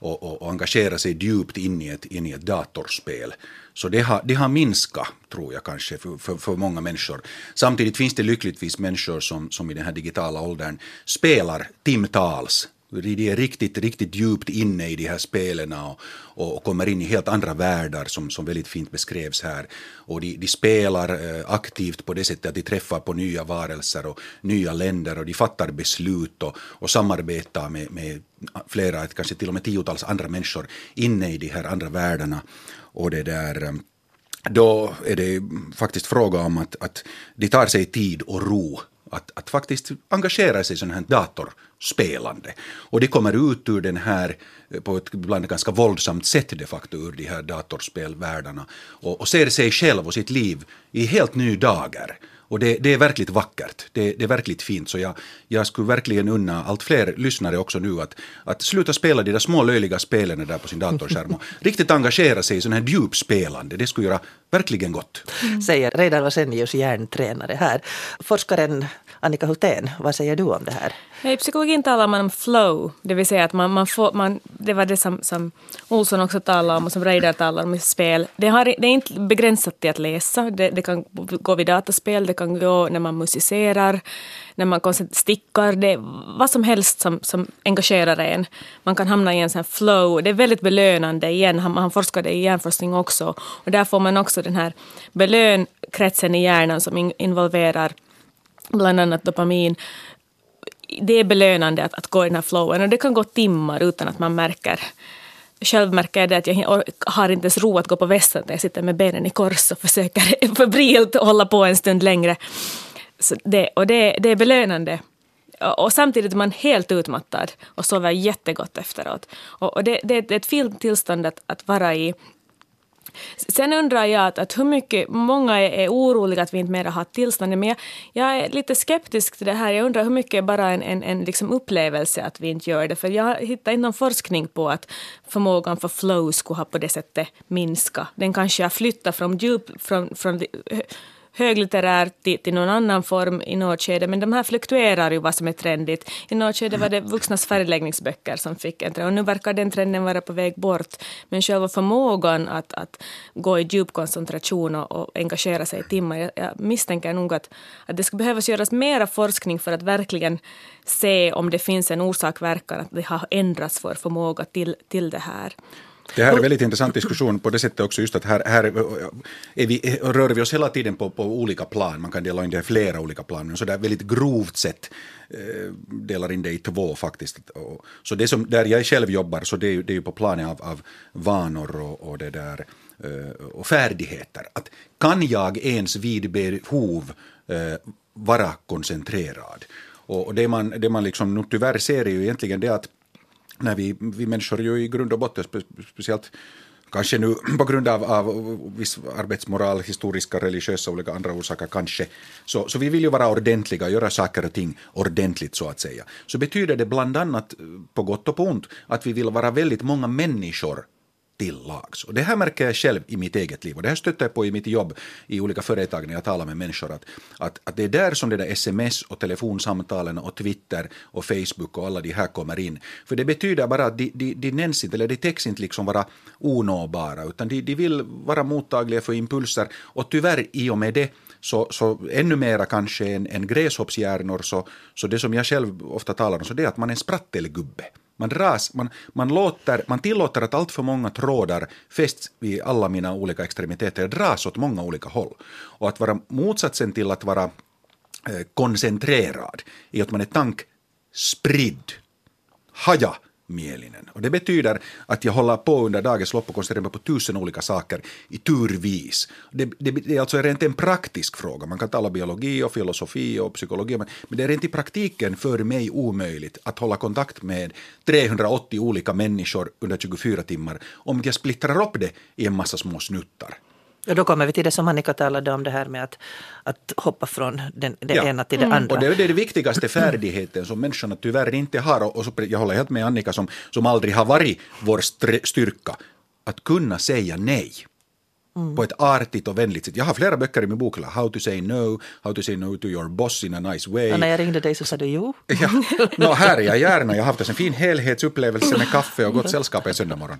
och, och, och engagera sig djupt in i ett, in i ett datorspel. Så det har, det har minskat, tror jag kanske, för, för, för många människor. Samtidigt finns det lyckligtvis människor som, som i den här digitala åldern spelar timtals de är riktigt, riktigt djupt inne i de här spelen och, och, kommer in i helt andra världar som, som väldigt fint beskrevs här. Och de, de spelar eh, aktivt på det sättet att de träffar på nya varelser och nya länder och de fattar beslut och, och samarbetar med, med flera, kanske till och med tiotals andra människor inne i de här andra världarna. Och det där eh, då är det faktiskt fråga om att, att de tar sig tid och ro att, att faktiskt engagera sig i sådant här datorspelande. Och det kommer ut ur den här, eh, på ett ibland ganska våldsamt sätt de facto, ur de här datorspelvärldarna och, och ser sig själv och sitt liv i helt ny dagar. Och det, det, är verkligt vackert, det, det, är verkligt fint. Så jag, jag skulle verkligen unna allt fler lyssnare också nu att, att sluta spela de där små löjliga spelen där på sin datorskärm och riktigt engagera sig i sån här djupspelande. Det skulle göra verkligen gott. Mm. Säger Reidar Vasenius, hjärntränare här. Forskaren Annika Hultén, vad säger du om det här? I psykologin talar man om flow, det vill säga att man, man får, man, det var det som, som Olsson också talade om och som Reidar talar om i spel. Det, har, det är inte begränsat till att läsa, det, det, kan gå vid dataspel, det kan gå när man musicerar, när man stickar, det vad som helst som, som engagerar en. Man kan hamna i en sån flow, det är väldigt belönande igen, han, han forskade i hjärnforskning också och där får man också den här belönkretsen i hjärnan som in, involverar bland annat dopamin. Det är belönande att, att gå i den här flowen och det kan gå timmar utan att man märker själv märker jag det att jag har inte ens ro att gå på vässan när jag sitter med benen i kors och försöker febrilt hålla på en stund längre. Så det, och det, det är belönande. Och, och samtidigt är man helt utmattad och sover jättegott efteråt. Och, och det, det, det, är ett fint tillstånd att, att vara i. Sen undrar jag att, att hur mycket, många är, är oroliga att vi inte mer har tillstånd, men jag, jag, är lite skeptisk till det här. Jag undrar hur mycket är bara en, en, en liksom upplevelse att vi inte gör det, för jag hittar inte någon forskning på att förmågan för flow skulle ha på det sättet minskat. Den kanske har flyttat från djup, från, från höglitterärt till, till någon annan form i något skede, men de här fluktuerar ju vad som är trendigt. I något skede var det vuxnas färgläggningsböcker som fick en trend och nu verkar den trenden vara på väg bort. Men själva förmågan att, att gå i djup koncentration och, och engagera sig i timmar, jag, jag misstänker nog att, att det skulle behövas göras mera forskning för att verkligen se om det finns en orsak-verkan, att det har ändrats vår förmåga till, till det här. Det här är en väldigt intressant diskussion på det sättet också just att här, här är vi, rör vi oss hela tiden på, på olika plan. Man kan dela in det i flera olika plan, men så där väldigt grovt sett eh, delar in det i två faktiskt. Så det som, där jag själv jobbar, så det är ju, det är på planet av, av vanor och, och det där eh, och färdigheter. Att kan jag ens vid behov eh, vara koncentrerad? Och det man, det man liksom nu tyvärr ser är ju egentligen det att när vi, vi människor ju i grund och botten, speciellt kanske nu på grund av, av viss arbetsmoral, historiska, religiösa och olika andra orsaker kanske, så, så vi vill ju vara ordentliga, göra saker och ting ordentligt så att säga. Så betyder det bland annat, eh, på gott och på ont, att vi vill vara väldigt många människor till lags. Och det här märker jag själv i mitt eget liv och det här stöter jag på i mitt jobb i olika företag när jag talar med människor att, att, att det är där som det där sms och telefonsamtalen och Twitter och Facebook och alla de här kommer in. För det betyder bara att de, de, de nämns inte eller de täcks inte liksom vara onåbara utan de, de vill vara mottagliga för impulser och tyvärr i och med det så, så ännu mera kanske än, än gräshoppshjärnor så, så det som jag själv ofta talar om så det är att man är en sprattelgubbe. Man, dras, man, man, låter, man tillåter att allt för många trådar fästs vid alla mina olika extremiteter jag dras åt många olika håll. Och att vara motsatsen till att vara eh, koncentrerad är att man är tankspridd. Haja mielinen. Och det betyder att jag håller på under dagens lopp och koncentrerar mig på tusen olika saker i turvis. Det, det, det är alltså rent en praktisk fråga. Man kan tala biologi och filosofi och psykologi, men, men det är rent i praktiken för mig omöjligt att hålla kontakt med 380 olika människor under 24 timmar om jag splittrar upp det i en massa små snuttar. Och då kommer vi till det som Annika talade om, det här med att, att hoppa från den, det ja. ena till det mm. andra. Och det är den viktigaste färdigheten som människorna tyvärr inte har. Och, och så, jag håller helt med Annika som, som aldrig har varit vår styrka, att kunna säga nej. Mm. På ett artigt och vänligt sätt. Jag har flera böcker i min bok, How to say no, How to say no to your boss in a nice way. Och när jag ringde dig så sa du jo. ja, no, här är jag gärna. Jag har haft en fin helhetsupplevelse med kaffe och gott sällskap en söndag morgon.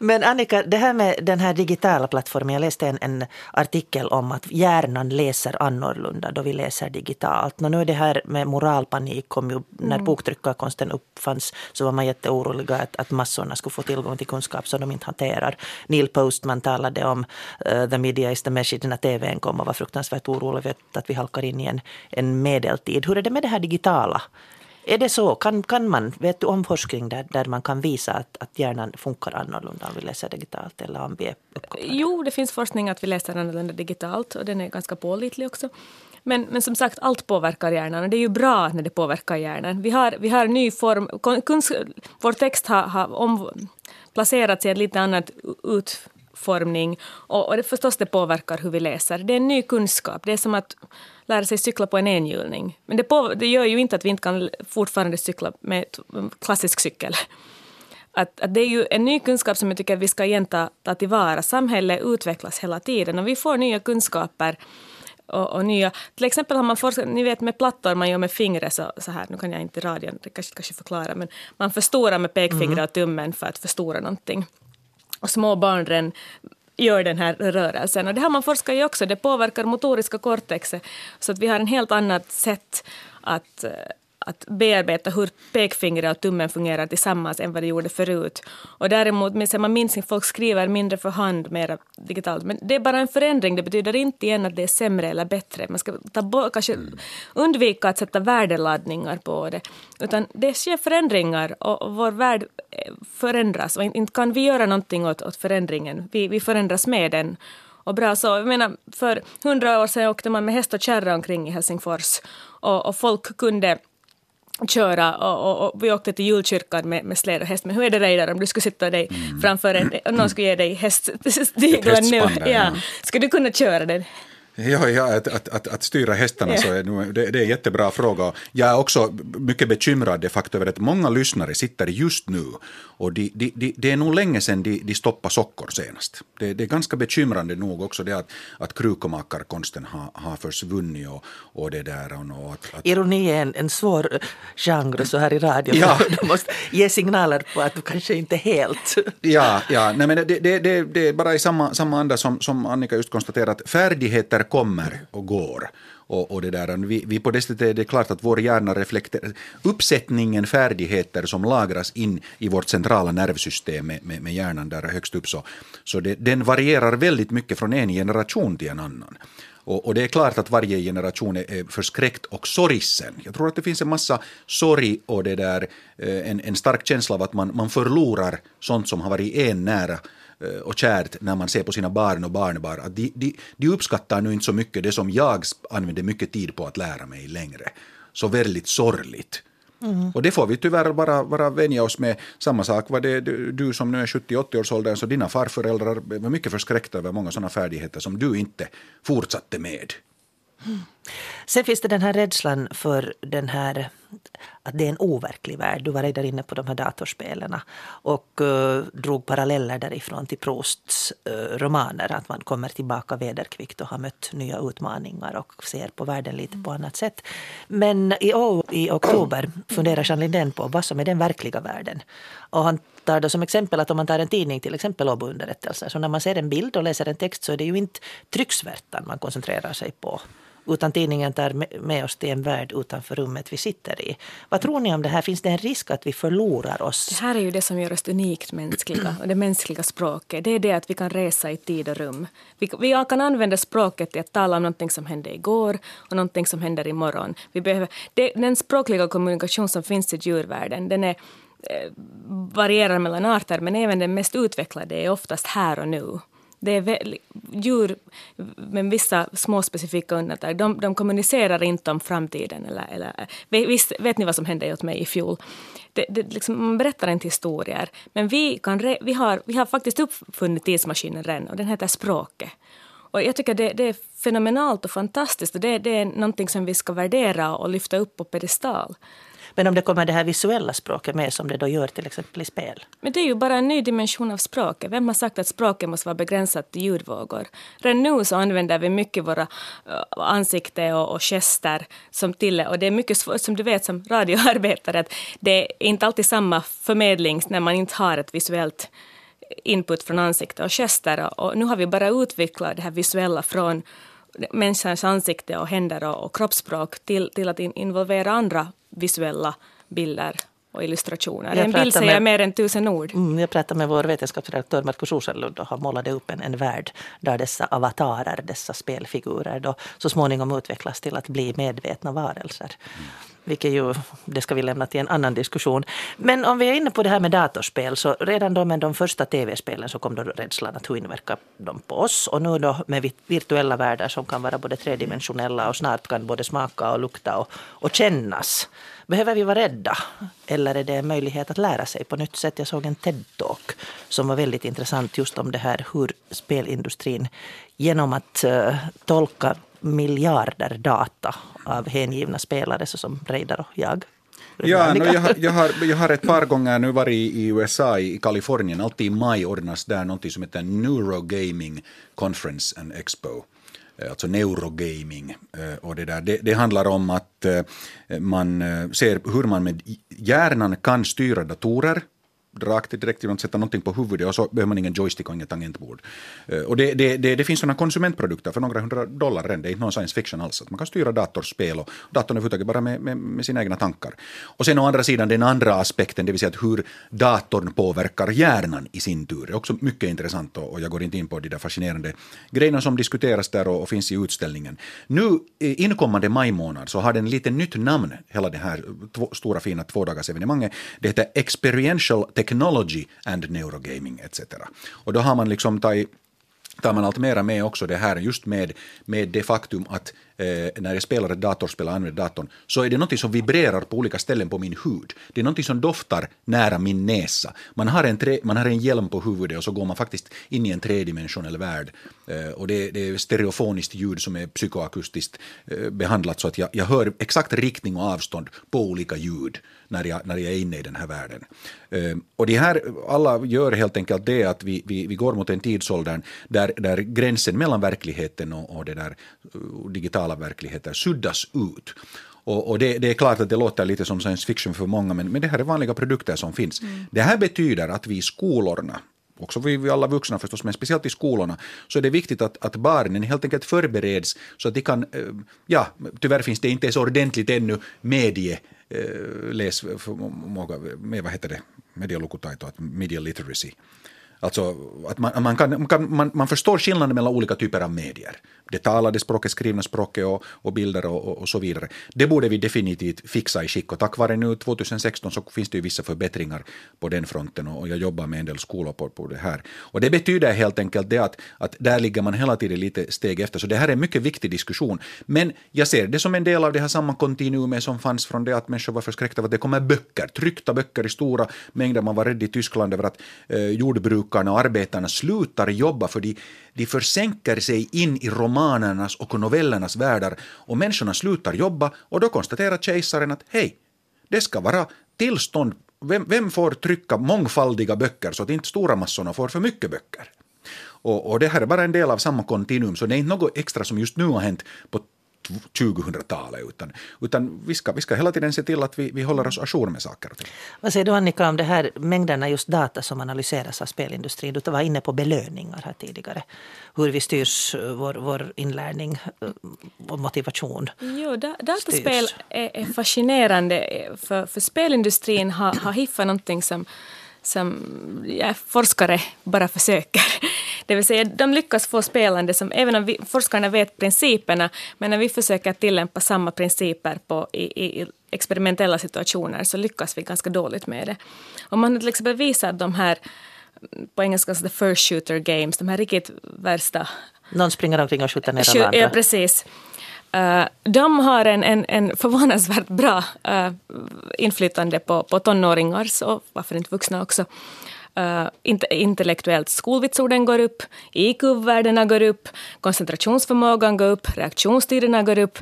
Men Annika, det här med den här digitala plattformen. Jag läste en, en artikel om att hjärnan läser annorlunda då vi läser digitalt. Och nu är det här med moralpanik kom ju när mm. boktryckarkonsten uppfanns så var man jätteoroliga att, att massorna skulle få tillgång till kunskap som de inte hanterar. Neil Postman talade om Eh, the media is the message när tvn kom och var fruktansvärt orolig för att vi halkar in i en, en medeltid. Hur är det med det här digitala? Är det så? Kan, kan man, vet du om forskning där, där man kan visa att, att hjärnan funkar annorlunda om vi läser digitalt eller om vi är uppkopplade? Jo, det finns forskning att vi läser annorlunda digitalt och den är ganska pålitlig också. Men, men som sagt, allt påverkar hjärnan och det är ju bra när det påverkar hjärnan. Vi har, vi har ny form, kunsk, vår text har, har om, placerats i ett lite annat ut utformning och, och det, förstås det påverkar hur vi läser. Det är en ny kunskap. Det är som att lära sig cykla på en enhjulning. Men det, på, det gör ju inte att vi inte kan fortfarande cykla med klassisk cykel. Att, att, det är ju en ny kunskap som jag tycker att vi ska igen ta, ta tillvara. Samhället utvecklas hela tiden och vi får nya kunskaper och, och, nya. Till exempel har man forskat, ni vet med plattor man gör med fingret så, så här, nu kan jag inte radion, det kanske, kanske förklara, men man förstorar med pekfingret mm. och tummen för att förstora någonting. Och små barn gör den här rörelsen. Och det har man forskat i också, det påverkar motoriska cortexet. Så att vi har en helt annat sätt att eh, att bearbeta hur pekfingret och tummen fungerar tillsammans än vad det gjorde förut. Och däremot, man minns att folk skriver mindre för hand, mer digitalt. Men det är bara en förändring, det betyder inte igen att det är sämre eller bättre. Man ska ta bort, kanske undvika att sätta värdeladdningar på det. Utan det sker förändringar och vår värld eh, förändras. Och inte kan vi göra någonting åt, åt förändringen, vi, vi förändras med den och bra så. Jag menar, för hundra år sedan åkte man med häst och kärra omkring i Helsingfors och, och folk kunde köra och, och, och, vi åkte till julkyrkan med, med släd och häst. Men hur är det Reidar om du skulle sitta dig mm. framför en, och någon skulle ge dig häststiglar nu? Ja. Skulle du kunna köra den? Ja, ja att, att, att, att styra hästarna så är, det, det är en jättebra fråga. Jag är också mycket bekymrad de facto över att många lyssnare sitter just nu och de, de, de, det är nog länge sedan de, de stoppade sockor senast. Det, det, är ganska bekymrande nog också det att, att krukomakarkonsten har, har försvunnit och, och det där. Och att, att... Ironi är en, en svår genre så här i radio. Ja. Du måste ge signaler på att du kanske inte helt... Ja, ja. Nej, men det, det, det, det är bara i samma, samma anda som, som Annika just konstaterat. Färdigheter kommer och går. Och, och det där, vi, vi på det sättet är det klart att vår hjärna reflekterar uppsättningen färdigheter som lagras in i vårt centrala nervsystem med, med, med hjärnan där högst upp. Så, så det, den varierar väldigt mycket från en generation till en annan. Och, och, det är klart att varje generation är förskräckt och sorgsen. Jag tror att det finns en massa sorg och det där, eh, en, en stark känsla av att man, man förlorar sånt som har varit en nära och kärt när man ser på sina barn och barnbarn att de, de, de uppskattar nu inte så mycket det som jag använder mycket tid på att lära mig längre. Så väldigt sorgligt. Mm. Och det får vi tyvärr bara, bara vänja oss med. Samma sak var det du som nu är 70-80 års åldern, så dina farföräldrar var mycket förskräckta över många sådana färdigheter som du inte fortsatte med. Mm. Sen finns det den här rädslan för den här att det är en overklig värld. Du var redan inne på de här datorspelen och uh, drog paralleller därifrån till Prousts uh, eh, romaner. Att man kommer tillbaka vederkvickt och har mött nya utmaningar och ser på världen lite på annat sätt. Men i år, i oktober, funderar Jean Lindén på vad som är den verkliga världen. Och han tar då som exempel att om man tar en tidning, till exempel Åbounderrättelser, så när man ser en bild och läser en text så är det ju inte trycksvärtan man koncentrerar sig på utan tidningen tar med oss till en värld utanför rummet vi sitter i. Vad tror ni om det här? Finns det en risk att vi förlorar oss? Det här är ju det som gör oss unikt mänskliga och det mänskliga språket. Det är det att vi kan resa i tid och rum. Vi, vi kan använda språket till att tala om någonting som hände igår och någonting som händer imorgon. Vi behöver, det, den språkliga kommunikation som finns i djurvärlden, den är eh, varierar mellan arter men även den mest utvecklade är oftast här och nu. Det är väl, djur med vissa små specifika undantag, de, de kommunicerar inte om framtiden. Eller, eller, visst, vet ni vad som hände åt mig i fjol? Det, det, liksom, man berättar inte historier. Men vi, kan re, vi, har, vi har faktiskt uppfunnit tidsmaskinen redan och den heter språket. Och jag tycker det, det är fenomenalt och fantastiskt och det, det är någonting som vi ska värdera och lyfta upp på pedestal. Men om det kommer det här visuella språket med som det då gör till exempel i spel? Men det är ju bara en ny dimension av språket. Vem har sagt att språket måste vara begränsat till ljudvågor? Redan nu så använder vi mycket våra eh, ansikte ansikten och, och gester som till och det är mycket svårt, som du vet som radioarbetare, att det är inte alltid samma förmedling när man inte har ett visuellt input från ansikte och gester. Och nu har vi bara utvecklat det här visuella från människans ansikte och händer och, och kroppsspråk till, till att involvera andra visuella bilder och illustrationer. Jag en bild säger med, mer än tusen ord. Mm, jag pratade med vår vetenskapsredaktör Markus Rosenlund och han målade upp en, en värld där dessa avatarer, dessa spelfigurer då så småningom utvecklas till att bli medvetna varelser. Vilket ju, det ska vi lämna till en annan diskussion. Men om vi är inne på det här med datorspel så redan då med de första tv-spelen så kom då rädslan att hur inverkar de på oss? Och nu då med virtuella världar som kan vara både tredimensionella och snart kan både smaka och lukta och, och kännas. Behöver vi vara rädda? Eller är det en möjlighet att lära sig på nytt sätt? Jag såg en TED-talk som var väldigt intressant just om det här hur spelindustrin genom att uh, tolka miljarder data av hängivna spelare såsom Reidar och jag. Ja, no, jag, har, jag, har, jag har ett par gånger nu varit i USA, i Kalifornien. Alltid i maj ordnas där något som heter Neurogaming Conference and Expo eh, alltså neurogaming. Eh, och det, där. Det, det, handlar om att eh, man ser hur man med hjärnan kan styra datorer rakt direkt genom att sätta någonting på huvudet och så behöver man ingen joystick och inget tangentbord. Eh, och det, det, det, det finns sådana konsumentprodukter för några hundra dollar redan, det är inte någon science fiction alls. Att man kan styra datorspel och datorn överhuvudtaget bara med, med, med sina egna tankar. Och sen å andra sidan den andra aspekten, det vill säga att hur datorn påverkar hjärnan i sin tur. Det är också mycket intressant och, jag går inte in på de där fascinerande grejerna som diskuteras där och, och finns i utställningen. Nu eh, inkommande maj månad så har den lite nytt namn, hela det här två, stora fina tvådagarsevenemanget. Det heter Experiential technology and neurogaming etc. Och då har man liksom tagit tar man allt mera med också det här just med, med det faktum att Eh, när jag spelar ett datorspel och använder datorn så är det något som vibrerar på olika ställen på min hud. Det är något som doftar nära min näsa. Man har en, tre, man har en hjälm på huvudet och så går man faktiskt in i en tredimensionell värld. Eh, och det, det, är stereofoniskt ljud som är psykoakustiskt eh, behandlat så att jag, jag hör exakt riktning och avstånd på olika ljud när jag, när jag är inne i den här världen. Eh, och det här, alla gör helt enkelt det att vi, vi, vi går mot en tidsålder där, där gränsen mellan verkligheten och, och det där eh, digitala digitala verkligheten suddas ut. Och, och det, det, är klart att det låter lite som science fiction för många, men, men det här är vanliga produkter som finns. Mm. Det här betyder att vi i skolorna också vi, vi alla vuxna förstås, men speciellt i skolorna, så är det viktigt att, att barnen helt enkelt förbereds så att de kan, eh, ja, tyvärr finns det inte så ordentligt ännu medie eh, läsförmåga, med vad heter det, medialukutaito, media literacy. Alltså att man, man, kan, man, man förstår skillnaden mellan olika typer av medier det talade språket, skrivna språket och, och bilder och, och, och, så vidare. Det borde vi definitivt fixa i skick och tack vare nu 2016 så finns det ju vissa förbättringar på den fronten och, jag jobbar med en del skolor på, på det här. Och det betyder helt enkelt det att, att där ligger man hela tiden lite steg efter, så det här är en mycket viktig diskussion. Men jag ser det som en del av det här samma kontinuumet som fanns från det att människor var förskräckta av att det kommer böcker, tryckta böcker i stora mängder. Man var rädd i Tyskland över att eh, jordbrukarna och arbetarna slutar jobba för de, de försänker sig in i romanernas och novellernas världar och människorna slutar jobba och då konstaterar kejsaren att hej, det ska vara tillstånd, vem, vem får trycka mångfaldiga böcker så att inte stora massorna får för mycket böcker? Och, och, det här är bara en del av samma kontinuum, så det är inte något extra som just nu har hänt på 2000-talet, utan, utan vi, ska, vi ska hela tiden se till att vi, vi håller oss ajour med saker och ting. Vad säger du Annika om det här mängderna just data som analyseras av spelindustrin? Du var inne på belöningar här tidigare. Hur vi styrs vår, vår inlärning och motivation. Jo, da, dataspel är, är, fascinerande för, för spelindustrin har, har hiffat någonting som som ja, forskare bara försöker. Det vill säga, de lyckas få spelande som, även om vi, forskarna vet principerna, men när vi försöker tillämpa samma principer på, i, i experimentella situationer så lyckas vi ganska dåligt med det. Om man till exempel visar de här, på engelska the first shooter games, de här riktigt värsta... Någon springer omkring och skjuter ner alla andra. Ja, precis. Uh, de har en, en, en förvånansvärt bra uh, inflytande på, på tonåringars och varför inte vuxna också Uh, intellektuellt skolvitsorden går upp, IQ-värdena går upp, koncentrationsförmågan går upp, reaktionstiderna går upp.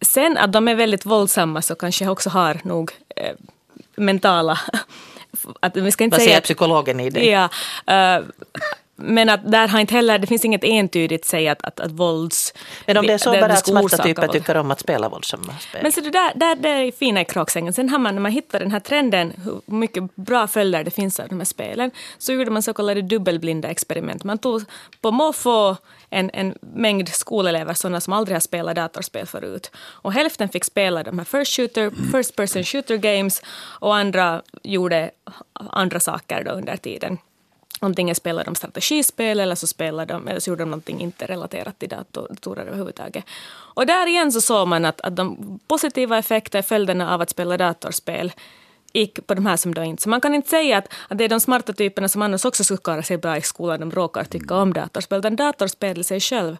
Sen att de är väldigt våldsamma så kanske också har nog eh, mentala att vi ska inte Vad säger psykologen i det? Ja, uh, men att där har inte heller, det finns inget entydigt säg att, att, att vålds... Men om det är så bara att smarta typer tycker om att spela våldsamma spel? Men så det där, där, där är fina i kråksängen. Sen har man, när man hittar den här trenden, hur mycket bra följder det finns av de här spelen, så gjorde man så kallade dubbelblinda experiment. Man tog på måfå en, en mängd skolelever, sådana som aldrig har spelat datorspel förut. Och hälften fick spela de här first, shooter, first person shooter games och andra gjorde andra saker då under tiden. Antingen spelade de strategispel eller så, spelade de, eller så gjorde de någonting inte relaterat till datorer överhuvudtaget. Och där igen så såg man att, att de positiva effekter, följderna av att spela datorspel gick på de här som då inte. Så man kan inte säga att, att det är de smarta typerna som annars också skulle klara sig bra i skolan, de råkar tycka om datorspel, utan datorspel i sig själv.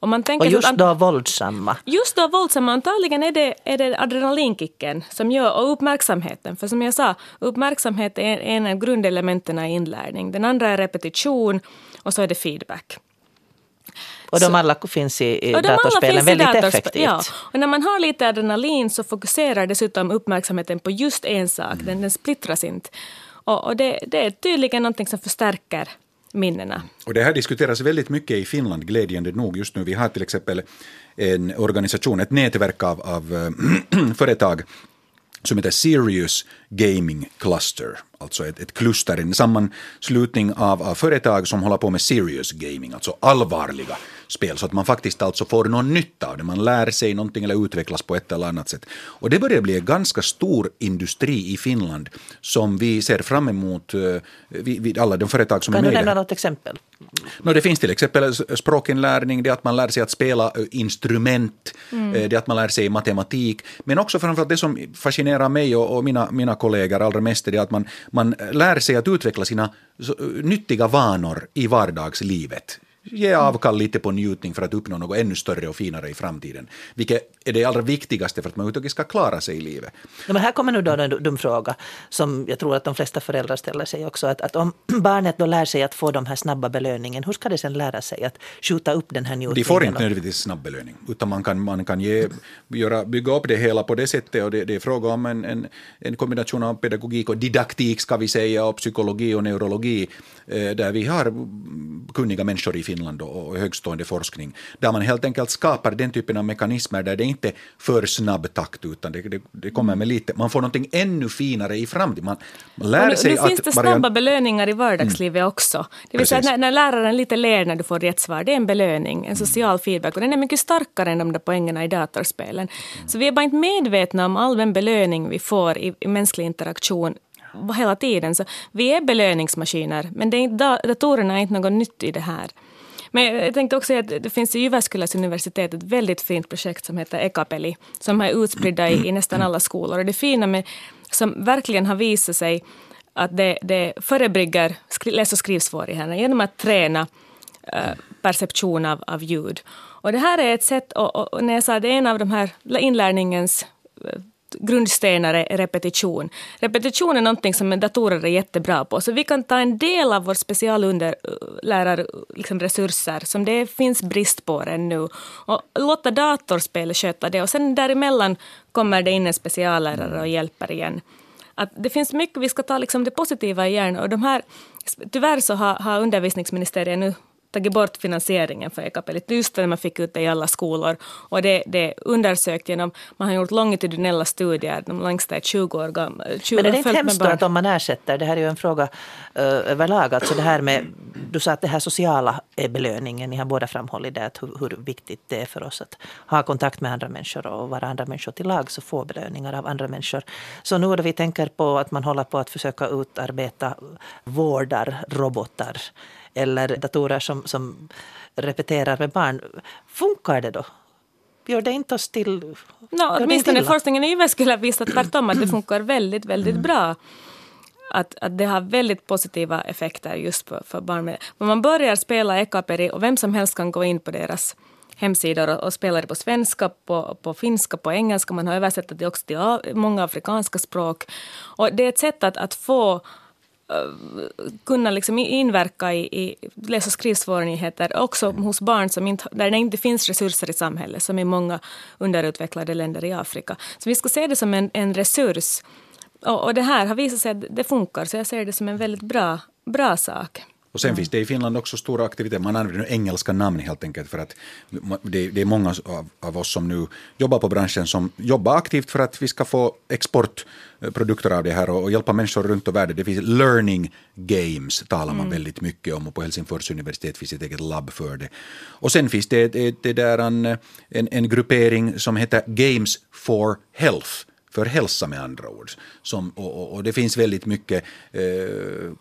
Och, man tänker och just då våldsamma. Just då våldsamma. Antagligen är det, är det adrenalinkicken som gör, och uppmärksamheten. För som jag sa, uppmärksamhet är en av grundelementen i inlärning. Den andra är repetition och så är det feedback. Och de alla finns i, i datorspelen väldigt datorspel, effektivt. Ja. Och när man har lite adrenalin så fokuserar dessutom uppmärksamheten på just en sak. Den, den splittras inte. Och, och det, det, är tydligen någonting som förstärker minnena. Och det här diskuteras väldigt mycket i Finland, glädjande nog just nu. Vi har till exempel en organisation, ett nätverk av, av eh, företag som heter Serious Gaming Cluster, alltså ett, ett kluster, en sammanslutning av, av företag som håller på med serious gaming, alltså allvarliga spel, så att man faktiskt alltså får någon nytta av det. Man lär sig någonting eller utvecklas på ett eller annat sätt. Och det börjar bli en ganska stor industri i Finland som vi ser fram emot vid, vid alla de företag som kan är med. Kan du nämna något exempel? No, det finns till exempel språkinlärning, det att man lär sig att spela eh, instrument, mm. Eh, det att man lär sig matematik, men också framförallt det som fascinerar mig och, och mina, mina kollegor allra mest är det att man, man lär sig att utveckla sina nyttiga vanor i vardagslivet ge avkall lite på njutning för att uppnå något ännu större och finare i framtiden. Vilket är det allra viktigaste för att man överhuvudtaget ska klara sig i livet. Ja, men här kommer nu då en dum fråga som jag tror att de flesta föräldrar ställer sig också. Att, att om barnet då lär sig att få de här snabba belöningen, hur ska det sen lära sig att skjuta upp den här njutningen? De får inte nödvändigtvis snabb belöning, utan man kan, man kan ge, göra, bygga upp det hela på det sättet och det, det är fråga om en, en, en kombination av pedagogik och didaktik ska vi säga och psykologi och neurologi där vi har kunniga människor i Finland och högstående forskning, där man helt enkelt skapar den typen av mekanismer där det inte är för snabb takt, utan det, det, det kommer med lite, man får någonting ännu finare i framtiden. Man, man lär nu, sig nu att... Nu finns det snabba Marianne... belöningar i vardagslivet mm. också. Det vill säga när, när läraren lite ler när du får rätt svar, det är en belöning, en social feedback, och den är mycket starkare än de där poängerna i datorspelen. Mm. Så vi är bara inte medvetna om all den belöning vi får i, i mänsklig interaktion hela tiden. Så vi är belöningsmaskiner, men det är inte, datorerna är inte något nytt i det här. Men jag tänkte också att det finns i Jyväskyläs universitet ett väldigt fint projekt som heter Ekapeli, som är utspridda i, i nästan alla skolor. Och det fina med, som verkligen har visat sig att det, det förebygger läs och skrivsvårigheterna genom att träna uh, perception av, av ljud. Och det här är ett sätt, och, och när jag sa att det är en av de här inlärningens eh, grundstenar är repetition. Repetition är någonting som datorer är jättebra på. Så vi kan ta en del av vår speciallärarresurser liksom som det finns brist på ännu och låta datorspel sköta det. Och sen däremellan kommer det in en speciallärare och hjälper igen. Att det finns mycket, vi ska ta liksom det positiva igen. Och de här, tyvärr så har, har undervisningsministeriet nu tagit bort finansieringen för ekapelit just när man fick ut det i alla skolor. Och det, det undersökt genom, man har gjort longitudinella studier, de längsta är 20 år gamla. Men är det inte hemskt att om man ersätter, det här är ju en fråga uh, överlag, alltså det här med, du sa att det här sociala är belöningen, ni har båda framhållit det, att hur, hur viktigt det är för oss att ha kontakt med andra människor och vara andra människor till lag, så få belöningar av andra människor. Så nu då vi tänker på att man håller på att försöka utarbeta vårdarrobotar eller datorer som, som repeterar med barn. Funkar det då? Gör det inte oss till... No, åtminstone forskningen i Jyväskylä visar tvärtom att det funkar väldigt, väldigt mm. bra. Att, att det har väldigt positiva effekter just för, för barn. När man börjar spela Ekaperi och vem som helst kan gå in på deras hemsidor och, och spela det på svenska, på, på finska, på engelska. Man har översatt det också till många afrikanska språk. Och det är ett sätt att, att få kunna liksom inverka i, i läs och skrivsvårigheter också hos barn som inte, där det inte finns resurser i samhället, som i många underutvecklade länder i Afrika. Så vi ska se det som en, en resurs. Och, och det här har visat sig att det funkar, så jag ser det som en väldigt bra, bra sak. Och sen mm. finns det i Finland också stora aktiviteter. Man använder engelska namn helt enkelt för att det, det är många av, av, oss som nu jobbar på branschen som jobbar aktivt för att vi ska få exportprodukter av det här och, och hjälpa människor runt om världen. Det finns learning games talar man mm. väldigt mycket om och på Helsingfors universitet finns ett eget labb för det. Och sen finns det, det, det där en, en, en gruppering som heter Games for Health för hälsa med andra ord. Som, och, och, det finns väldigt mycket eh,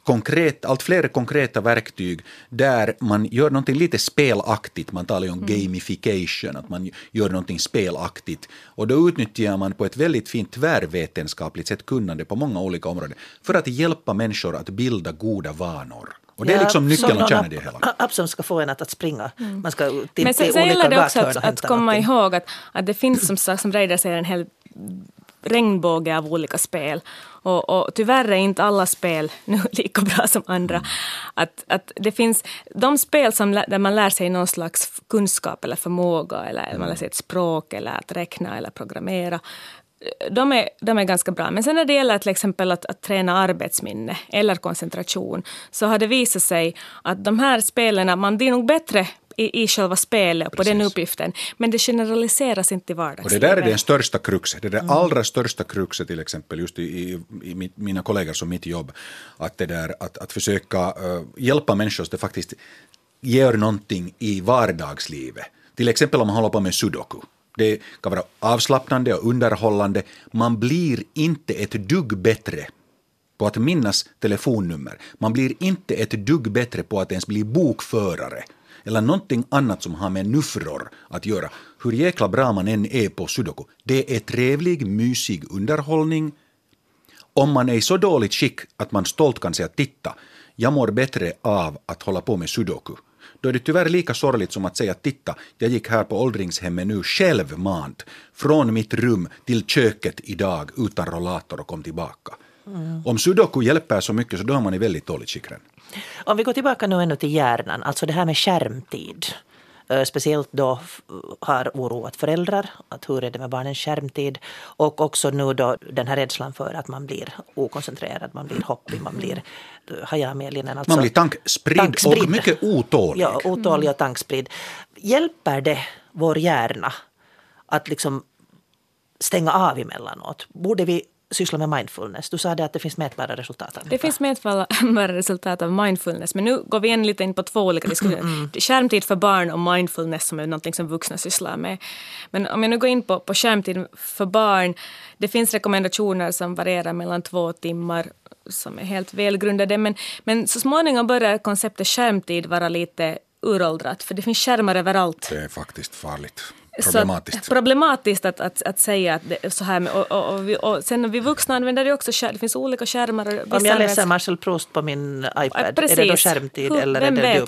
konkret, allt fler konkreta verktyg där man gör någonting lite spelaktigt. Man talar ju om mm. gamification, att man gör någonting spelaktigt. Och då utnyttjar man på ett väldigt fint tvärvetenskapligt sätt kunnande på många olika områden för att hjälpa människor att bilda goda vanor. Och det är liksom nyckeln och kärnan i det hela. App som ska få en att, att springa. Mm. Man ska till, Men sen, sen gäller det också att, att komma någonting. ihåg att, att det finns som, som Reidar säger en hel regnbåge av olika spel. Och, och tyvärr är inte alla spel nu lika bra som andra. Att, att det finns de spel som, där man lär sig någon slags kunskap eller förmåga eller man lär sig ett språk eller att räkna eller programmera. De är, de är ganska bra. Men sen när det gäller till exempel att, att träna arbetsminne eller koncentration så har det visat sig att de här spelen, man blir nog bättre i, i själva spelet på den uppgiften. Men det generaliseras inte i vardagslivet. Och det där är den största kruxet, det där mm. allra största kruxet till exempel just i, i, i mina kollegor som mitt jobb. Att, det där, att, att försöka uh, hjälpa människor att faktiskt gör någonting i vardagslivet. Till exempel om man håller på med sudoku. Det kan vara avslappnande och underhållande. Man blir inte ett dugg bättre på att minnas telefonnummer. Man blir inte ett dugg bättre på att ens bli bokförare eller någonting annat som har med nuffror att göra. Hur jäkla bra man än är på sudoku. Det är trevlig, mysig underhållning. Om man är i så dåligt skick att man stolt kan säga titta, jag mår bättre av att hålla på med sudoku. Då är det tyvärr lika sorgligt som att säga titta, jag gick här på åldringshemmet nu självmant från mitt rum till köket idag utan rollator och kom tillbaka. Mm. Om sudoku hjälper så mycket så då är man i väldigt dåligt skick om vi går tillbaka nu ännu till hjärnan, alltså det här med skärmtid. Eh, speciellt då har oroat föräldrar, att hur är det med barnens skärmtid? Och också nu då den här rädslan för att man blir okoncentrerad, man blir hoppig, man blir eh, hajameligen. Alltså, man blir tankspridd, tankspridd och mycket otålig. Ja, otålig och tankspridd. Hjälper det vår hjärna att liksom stänga av emellanåt? Borde vi syssla med mindfulness? Du sa det att det finns mätbara resultat. Av det finns mätbara resultat av mindfulness, men nu går vi in lite in på två olika diskussioner. Mm. Skärmtid för barn och mindfulness som är något som vuxna sysslar med. Men om jag nu går in på, på skärmtid för barn, det finns rekommendationer som varierar mellan två timmar som är helt välgrundade, men, men så småningom börjar konceptet skärmtid vara lite uråldrat, för det finns skärmar överallt. Det är faktiskt farligt problematiskt. Så, problematiskt att, att, att säga att det är så här. Med, och, och, och, vi, och sen vi vuxna använder det också. Det finns olika skärmar. Om jag läser Marcel Proust på min iPad, Precis. är det då skärmtid Hur, eller är det?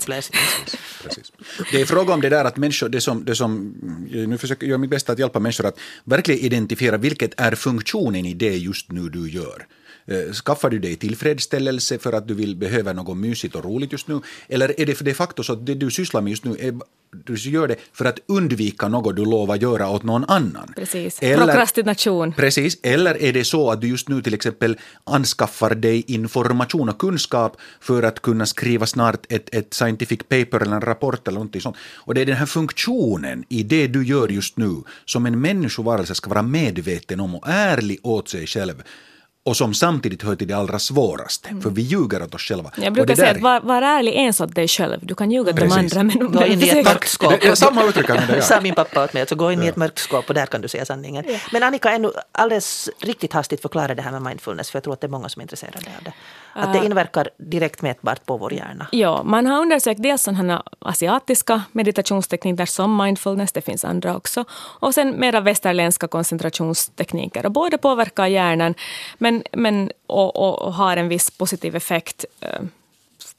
Precis. Det är fråga om det där att människor, det som, det som, nu försöker jag göra mitt bästa att hjälpa människor att verkligen identifiera vilket är funktionen i det just nu du gör. Eh, skaffar du dig tillfredsställelse för att du vill behöva något mysigt och roligt just nu? Eller är det de facto så att det du sysslar med just nu är du gör det för att undvika något du lovar göra åt någon annan. Precis, eller, prokrastination. Precis, eller är det så att du just nu till exempel anskaffar dig information och kunskap för att kunna skriva snart ett, ett scientific paper eller en rapport eller någonting sånt. Och det är den här funktionen i det du gör just nu som en människovarelse ska vara medveten om och ärlig åt sig själv och som samtidigt hör till det allra svåraste, mm. för vi ljuger åt oss själva. Jag brukar säga att var, var ärlig ens åt dig själv. Du kan ljuga åt de andra men... Gå in i ett mörkt skåp. Det, samma uttryck använder jag. Sa min pappa åt mig, alltså gå in i ett mörkt skåp och där kan du säga sanningen. Ja. Men Annika, ännu alldeles riktigt hastigt förklara det här med mindfulness, för jag tror att det är många som är intresserade av det. Att det ah. inverkar direkt mätbart på vår hjärna. Ja, man har undersökt dels sådana asiatiska meditationstekniker som mindfulness, det finns andra också, och sen mera västerländska koncentrationstekniker. Och båda påverkar hjärnan men, men, och, och, och har en viss positiv effekt eh,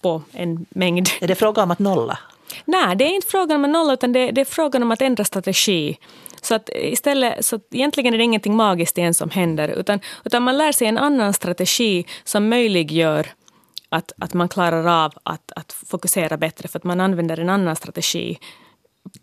på en mängd. Är det fråga om att nolla? Nej, det är inte frågan om att nolla, utan det, det är frågan om att ändra strategi. Så att istället, så att egentligen är det ingenting magiskt igen som händer, utan, utan man lär sig en annan strategi som möjliggör att, att man klarar av att, att fokusera bättre för att man använder en annan strategi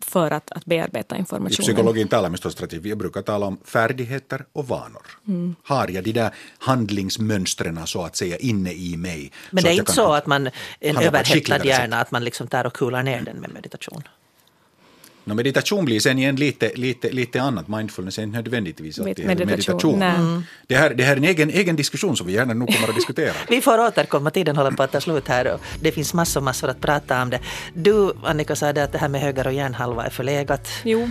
för att, att bearbeta I informationen. psykologin talar vi om strategi. Jag brukar tala om färdigheter och vanor. Mm. Har jag de där handlingsmönstren så att säga inne i mig? Men det är inte så att man, en överhettad hjärna, att man liksom tar och kular ner den med meditation. No, meditation blir sen igen lite, lite, lite annat. Mindfulness är inte nödvändigtvis alltid Meditation, meditation. Det, här, det här är en egen, egen diskussion som vi gärna nog kommer att diskutera. Vi får återkomma, tiden håller på att ta slut här och det finns massor, massor att prata om det. Du, Annika, sa det att det här med höger och hjärnhalva är förlegat. Jo,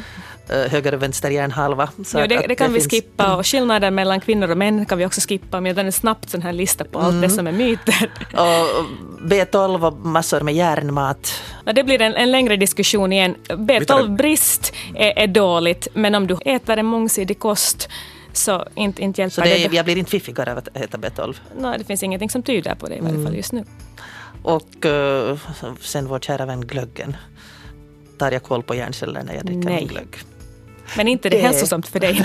Höger och vänster hjärnhalva. Så jo det, att det kan vi finns- skippa och skillnaden mellan kvinnor och män kan vi också skippa. Men jag en snabbt sån här lista på allt det som är myter. Och B12 och massor med järnmat. Ja, det blir en, en längre diskussion igen. tar B12-brist är, är dåligt, men om du äter en mångsidig kost så inte, inte hjälper Så det, det. är- jag blir inte fiffigare av att äta B12. No, det finns ingenting som tyder på det i varje fall just nu. Och eh, sen vår kära vän glöggen. Tar jag koll på hjärnceller när jag dricker Nej. min glögg? Men inte det, Det- hälsosamt för dig.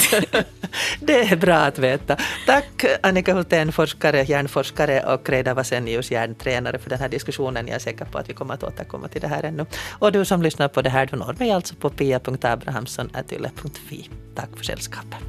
Det är bra att veta. Tack Annika Hultén, forskare, hjärnforskare och Reidar Vasenius, hjärntränare för den här diskussionen. Jag är säker på att vi kommer att återkomma till det här ännu. Och du som lyssnar på det här, du når mig alltså på pia.abrahamsson.yle.fi. Tack för sällskapet.